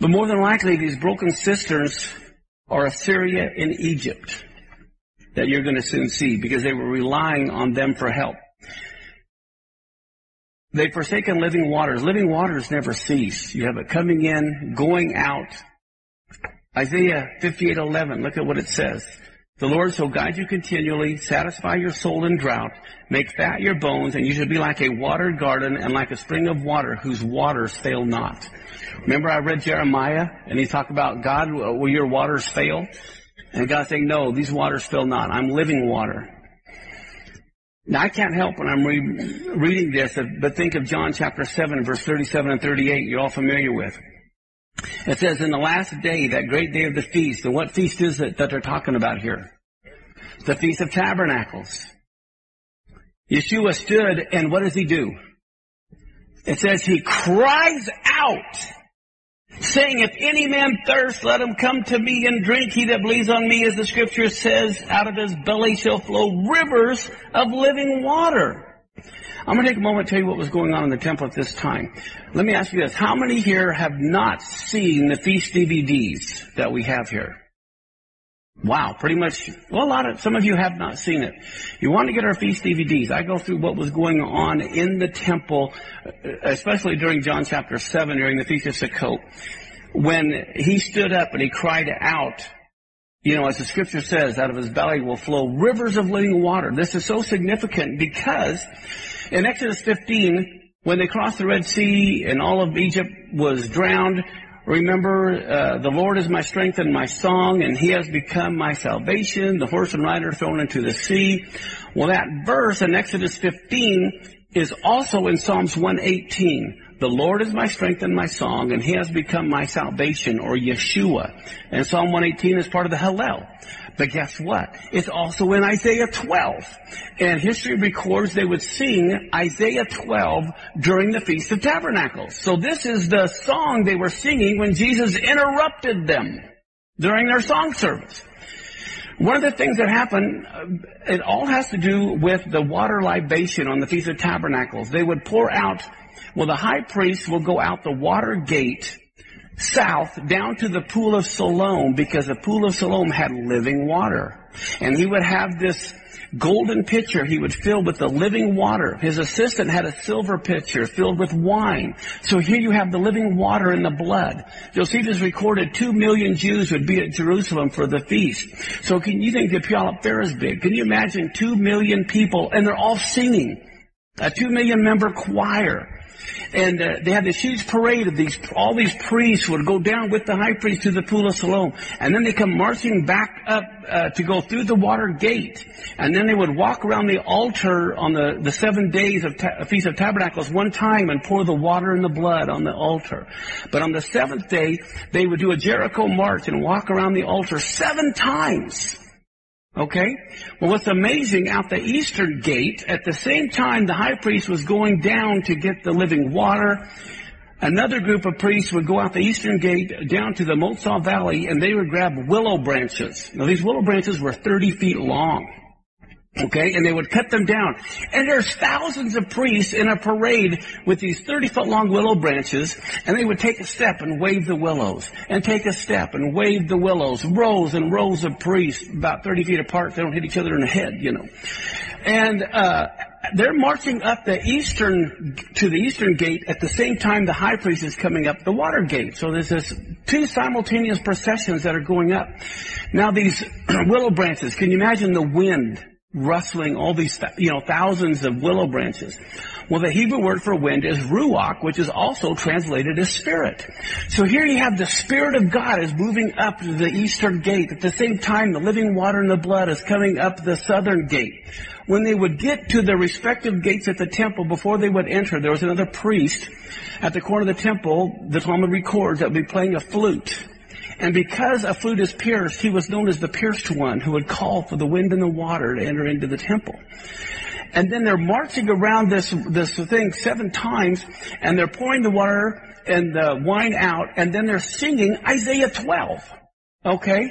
But more than likely, these broken cisterns are Assyria and Egypt that you're going to soon see because they were relying on them for help. They've forsaken living waters. Living waters never cease. You have it coming in, going out. Isaiah 58:11. Look at what it says. The Lord shall guide you continually, satisfy your soul in drought, make fat your bones, and you shall be like a watered garden and like a spring of water whose waters fail not. Remember I read Jeremiah and he talked about God, will your waters fail? And God saying, no, these waters fail not. I'm living water. Now I can't help when I'm re- reading this, but think of John chapter 7 verse 37 and 38 you're all familiar with. It says in the last day, that great day of the feast, and what feast is it that they're talking about here? The Feast of Tabernacles. Yeshua stood and what does he do? It says he cries out, saying, if any man thirst, let him come to me and drink. He that believes on me, as the scripture says, out of his belly shall flow rivers of living water. I'm going to take a moment to tell you what was going on in the temple at this time. Let me ask you this. How many here have not seen the feast DVDs that we have here? Wow, pretty much, well, a lot of, some of you have not seen it. You want to get our feast DVDs. I go through what was going on in the temple, uh, especially during John chapter 7, during the Feast of Sukkot, when he stood up and he cried out, you know, as the scripture says, out of his belly will flow rivers of living water. This is so significant because in Exodus 15, when they crossed the Red Sea and all of Egypt was drowned, remember, uh, the Lord is my strength and my song, and he has become my salvation, the horse and rider thrown into the sea. Well, that verse in Exodus 15 is also in Psalms 118. The Lord is my strength and my song, and He has become my salvation, or Yeshua. And Psalm 118 is part of the Hallel. But guess what? It's also in Isaiah 12. And history records they would sing Isaiah 12 during the Feast of Tabernacles. So this is the song they were singing when Jesus interrupted them during their song service. One of the things that happened, uh, it all has to do with the water libation on the Feast of Tabernacles. They would pour out, well, the high priest will go out the water gate south down to the pool of Siloam because the pool of Siloam had living water. And he would have this golden pitcher he would fill with the living water. His assistant had a silver pitcher filled with wine. So here you have the living water and the blood. Josephus recorded two million Jews would be at Jerusalem for the feast. So can you think the Puyallup Fair is big? Can you imagine two million people and they're all singing? A two million member choir and uh, they had this huge parade of these, all these priests would go down with the high priest to the pool of Siloam, and then they come marching back up uh, to go through the water gate, and then they would walk around the altar on the, the seven days of ta- Feast of Tabernacles one time and pour the water and the blood on the altar. But on the seventh day, they would do a Jericho march and walk around the altar seven times. Okay? Well, what's amazing, out the eastern gate, at the same time the high priest was going down to get the living water, another group of priests would go out the eastern gate down to the Motzah Valley and they would grab willow branches. Now these willow branches were 30 feet long. Okay, and they would cut them down. And there's thousands of priests in a parade with these 30 foot long willow branches, and they would take a step and wave the willows, and take a step and wave the willows, rows and rows of priests, about 30 feet apart, they don't hit each other in the head, you know. And, uh, they're marching up the eastern, to the eastern gate at the same time the high priest is coming up the water gate. So there's this two simultaneous processions that are going up. Now these willow branches, can you imagine the wind rustling all these, you know, thousands of willow branches. Well, the Hebrew word for wind is ruach, which is also translated as spirit. So here you have the spirit of God is moving up the eastern gate. At the same time, the living water and the blood is coming up the southern gate. When they would get to the respective gates at the temple, before they would enter, there was another priest at the corner of the temple, the Talmud records, that would be playing a flute. And because a flute is pierced, he was known as the pierced one who would call for the wind and the water to enter into the temple. And then they're marching around this, this thing seven times and they're pouring the water and the wine out and then they're singing Isaiah 12. Okay?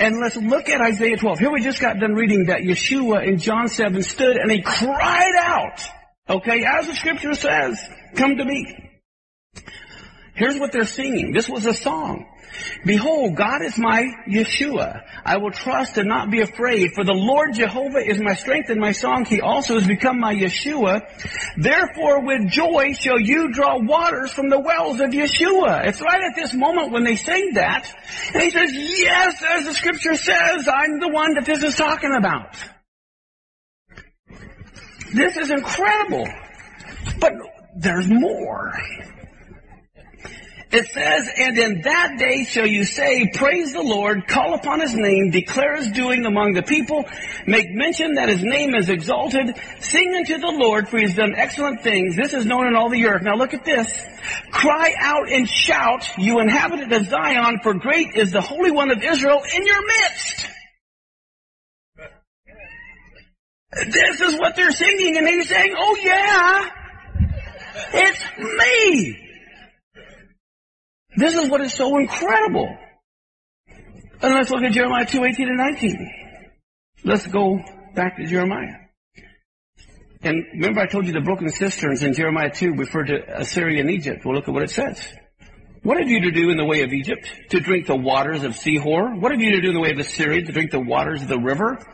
And let's look at Isaiah 12. Here we just got done reading that Yeshua in John 7 stood and he cried out. Okay? As the scripture says, come to me. Here's what they're singing. This was a song. Behold, God is my Yeshua. I will trust and not be afraid, for the Lord Jehovah is my strength and my song. He also has become my Yeshua. Therefore, with joy shall you draw waters from the wells of Yeshua. It's right at this moment when they sing that. And he says, yes, as the scripture says, I'm the one that this is talking about. This is incredible. But there's more. It says, and in that day shall you say, praise the Lord, call upon his name, declare his doing among the people, make mention that his name is exalted, sing unto the Lord, for he has done excellent things. This is known in all the earth. Now look at this. Cry out and shout, you inhabitant of Zion, for great is the Holy One of Israel in your midst. This is what they're singing, and he's saying, oh yeah, it's me. This is what is so incredible. And let's look at Jeremiah 2, 18 and 19. Let's go back to Jeremiah. And remember I told you the broken cisterns in Jeremiah 2 refer to Assyria and Egypt. Well, look at what it says. What have you to do in the way of Egypt? To drink the waters of Sihor? What have you to do in the way of Assyria? To drink the waters of the river?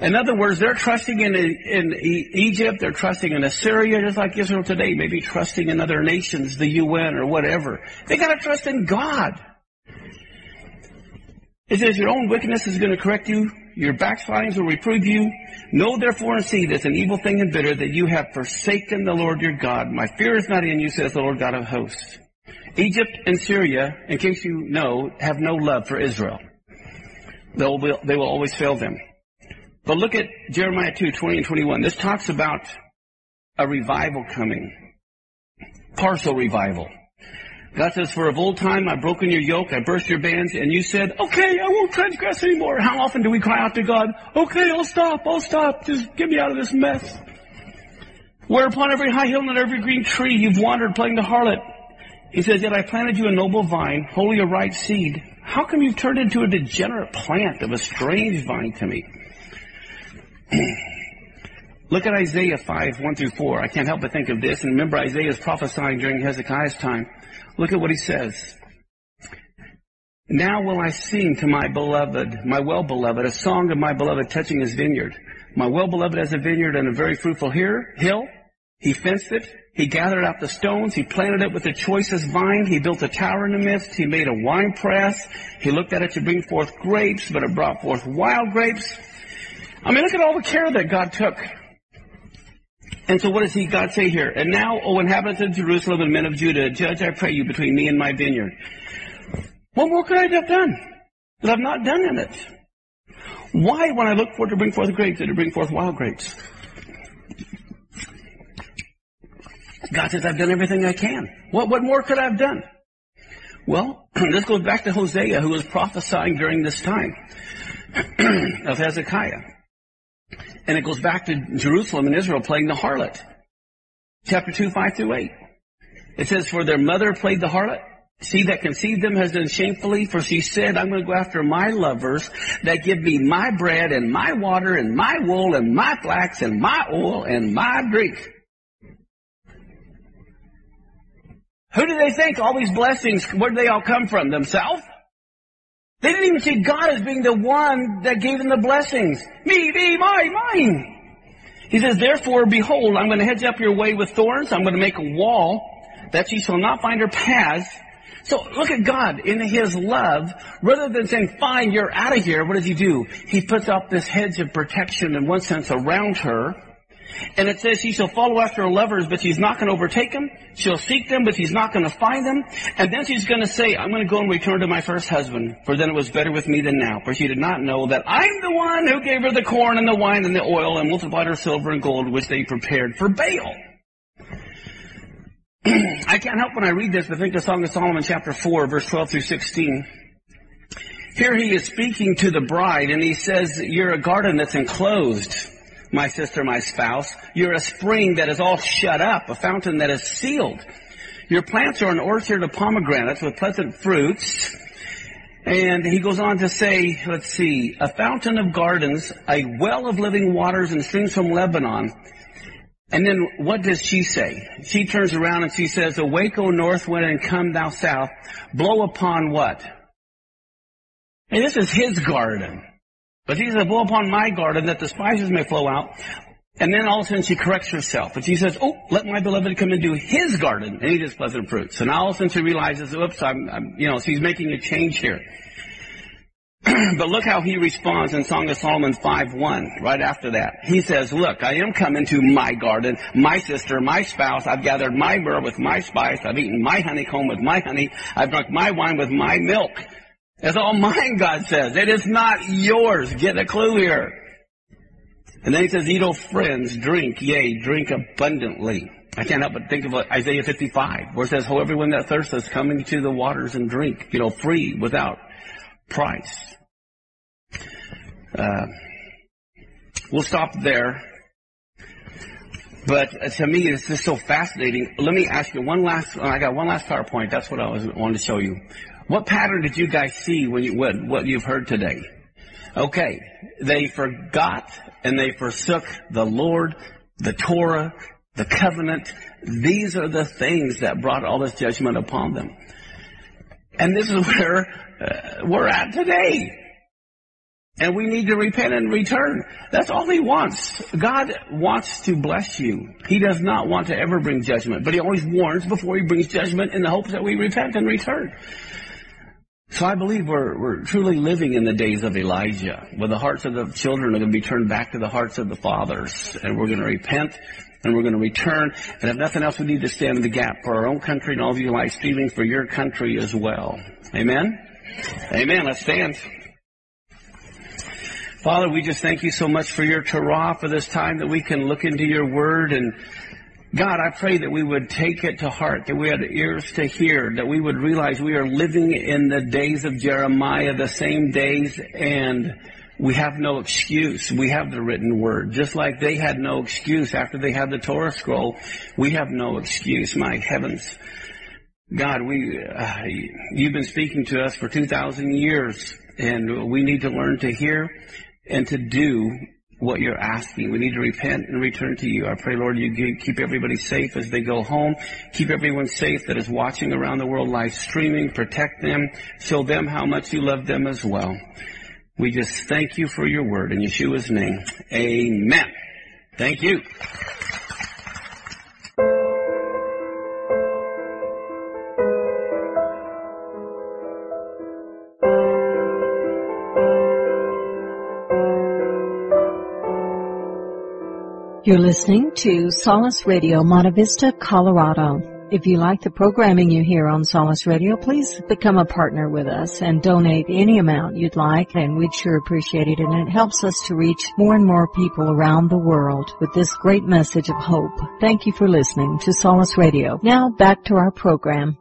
In other words, they're trusting in, in Egypt, they're trusting in Assyria, just like Israel today, maybe trusting in other nations, the UN or whatever. They gotta trust in God. It says your own wickedness is going to correct you, your backslidings will reprove you. Know therefore and see that's an evil thing and bitter that you have forsaken the Lord your God. My fear is not in you, says the Lord God of hosts. Egypt and Syria, in case you know, have no love for Israel. They'll, they will always fail them. But look at Jeremiah 2, 20 and 21. This talks about a revival coming. Partial revival. God says, for of old time I've broken your yoke, I burst your bands, and you said, okay, I won't transgress anymore. How often do we cry out to God, okay, I'll stop, I'll stop, just get me out of this mess. Whereupon every high hill and every green tree you've wandered playing the harlot. He says, yet I planted you a noble vine, holy a right seed. How come you've turned into a degenerate plant of a strange vine to me? Look at Isaiah 5, 1 through 4. I can't help but think of this. And remember, Isaiah is prophesying during Hezekiah's time. Look at what he says. Now will I sing to my beloved, my well-beloved, a song of my beloved touching his vineyard. My well-beloved has a vineyard and a very fruitful hill. He fenced it. He gathered out the stones. He planted it with the choicest vine. He built a tower in the midst. He made a wine press. He looked at it to bring forth grapes, but it brought forth wild grapes. I mean, look at all the care that God took. And so what does he, God say here? And now, O inhabitants of Jerusalem and men of Judah, judge, I pray you, between me and my vineyard. What more could I have done that I've not done in it? Why, when I look for to bring forth grapes, did it bring forth wild grapes? God says, I've done everything I can. What, what more could I have done? Well, this goes back to Hosea, who was prophesying during this time of Hezekiah. And it goes back to Jerusalem and Israel playing the harlot. Chapter 2, 5 through 8. It says, For their mother played the harlot. She that conceived them has done shamefully, for she said, I'm going to go after my lovers that give me my bread and my water and my wool and my flax and my oil and my drink. Who do they think all these blessings, where do they all come from? Themselves? They didn't even see God as being the one that gave them the blessings. Me, me, mine, mine. He says, therefore, behold, I'm going to hedge up your way with thorns. I'm going to make a wall that she shall not find her paths. So look at God in His love. Rather than saying, fine, you're out of here, what does He do? He puts up this hedge of protection in one sense around her and it says she shall follow after her lovers, but she's not going to overtake them. She'll seek them, but she's not going to find them. And then she's going to say, I'm going to go and return to my first husband, for then it was better with me than now. For she did not know that I'm the one who gave her the corn and the wine and the oil and multiplied her silver and gold, which they prepared for Baal. I can't help when I read this but think of Song of Solomon chapter 4, verse 12 through 16. Here he is speaking to the bride and he says, you're a garden that's enclosed my sister, my spouse. You're a spring that is all shut up, a fountain that is sealed. Your plants are an orchard of pomegranates with pleasant fruits. And he goes on to say, let's see, a fountain of gardens, a well of living waters and streams from Lebanon. And then what does she say? She turns around and she says, Awake, O north wind, and come thou south. Blow upon what? And this is his garden. But he says, blow upon my garden that the spices may flow out. And then all of a sudden she corrects herself. But she says, oh, let my beloved come into his garden and eat his pleasant fruit. So now all of a sudden she realizes, oops, I'm, I'm you know, she's making a change here. but look how he responds in Song of Solomon 5.1, right after that. He says, look, I am coming to my garden, my sister, my spouse. I've gathered my myrrh with my spice. I've eaten my honeycomb with my honey. I've drunk my wine with my milk. It's all mine, God says. It is not yours. Get a clue here. And then he says, eat, O friends, drink, yea, drink abundantly. I can't help but think of Isaiah 55, where it says, "Oh, everyone that thirsts, is coming to the waters and drink, you know, free, without price. Uh, we'll stop there. But uh, to me, it's just so fascinating. Let me ask you one last. I got one last PowerPoint. That's what I was wanted to show you. What pattern did you guys see when you what, what you've heard today? Okay, they forgot and they forsook the Lord, the Torah, the covenant. These are the things that brought all this judgment upon them. And this is where uh, we're at today. And we need to repent and return. That's all He wants. God wants to bless you. He does not want to ever bring judgment, but He always warns before He brings judgment in the hopes that we repent and return. So I believe we're, we're truly living in the days of Elijah, where the hearts of the children are going to be turned back to the hearts of the fathers, and we're going to repent, and we're going to return, and if nothing else, we need to stand in the gap for our own country and all of you life streaming for your country as well. Amen? Amen. Let's stand. Father, we just thank you so much for your Torah, for this time that we can look into your word and God, I pray that we would take it to heart, that we had ears to hear, that we would realize we are living in the days of Jeremiah, the same days, and we have no excuse. We have the written word. Just like they had no excuse after they had the Torah scroll, we have no excuse, my heavens. God, we, uh, you've been speaking to us for 2,000 years, and we need to learn to hear and to do what you're asking. We need to repent and return to you. I pray, Lord, you keep everybody safe as they go home. Keep everyone safe that is watching around the world live streaming. Protect them. Show them how much you love them as well. We just thank you for your word in Yeshua's name. Amen. Thank you. You're listening to Solace Radio, Monte Vista, Colorado. If you like the programming you hear on Solace Radio, please become a partner with us and donate any amount you'd like, and we'd sure appreciate it. And it helps us to reach more and more people around the world with this great message of hope. Thank you for listening to Solace Radio. Now back to our program.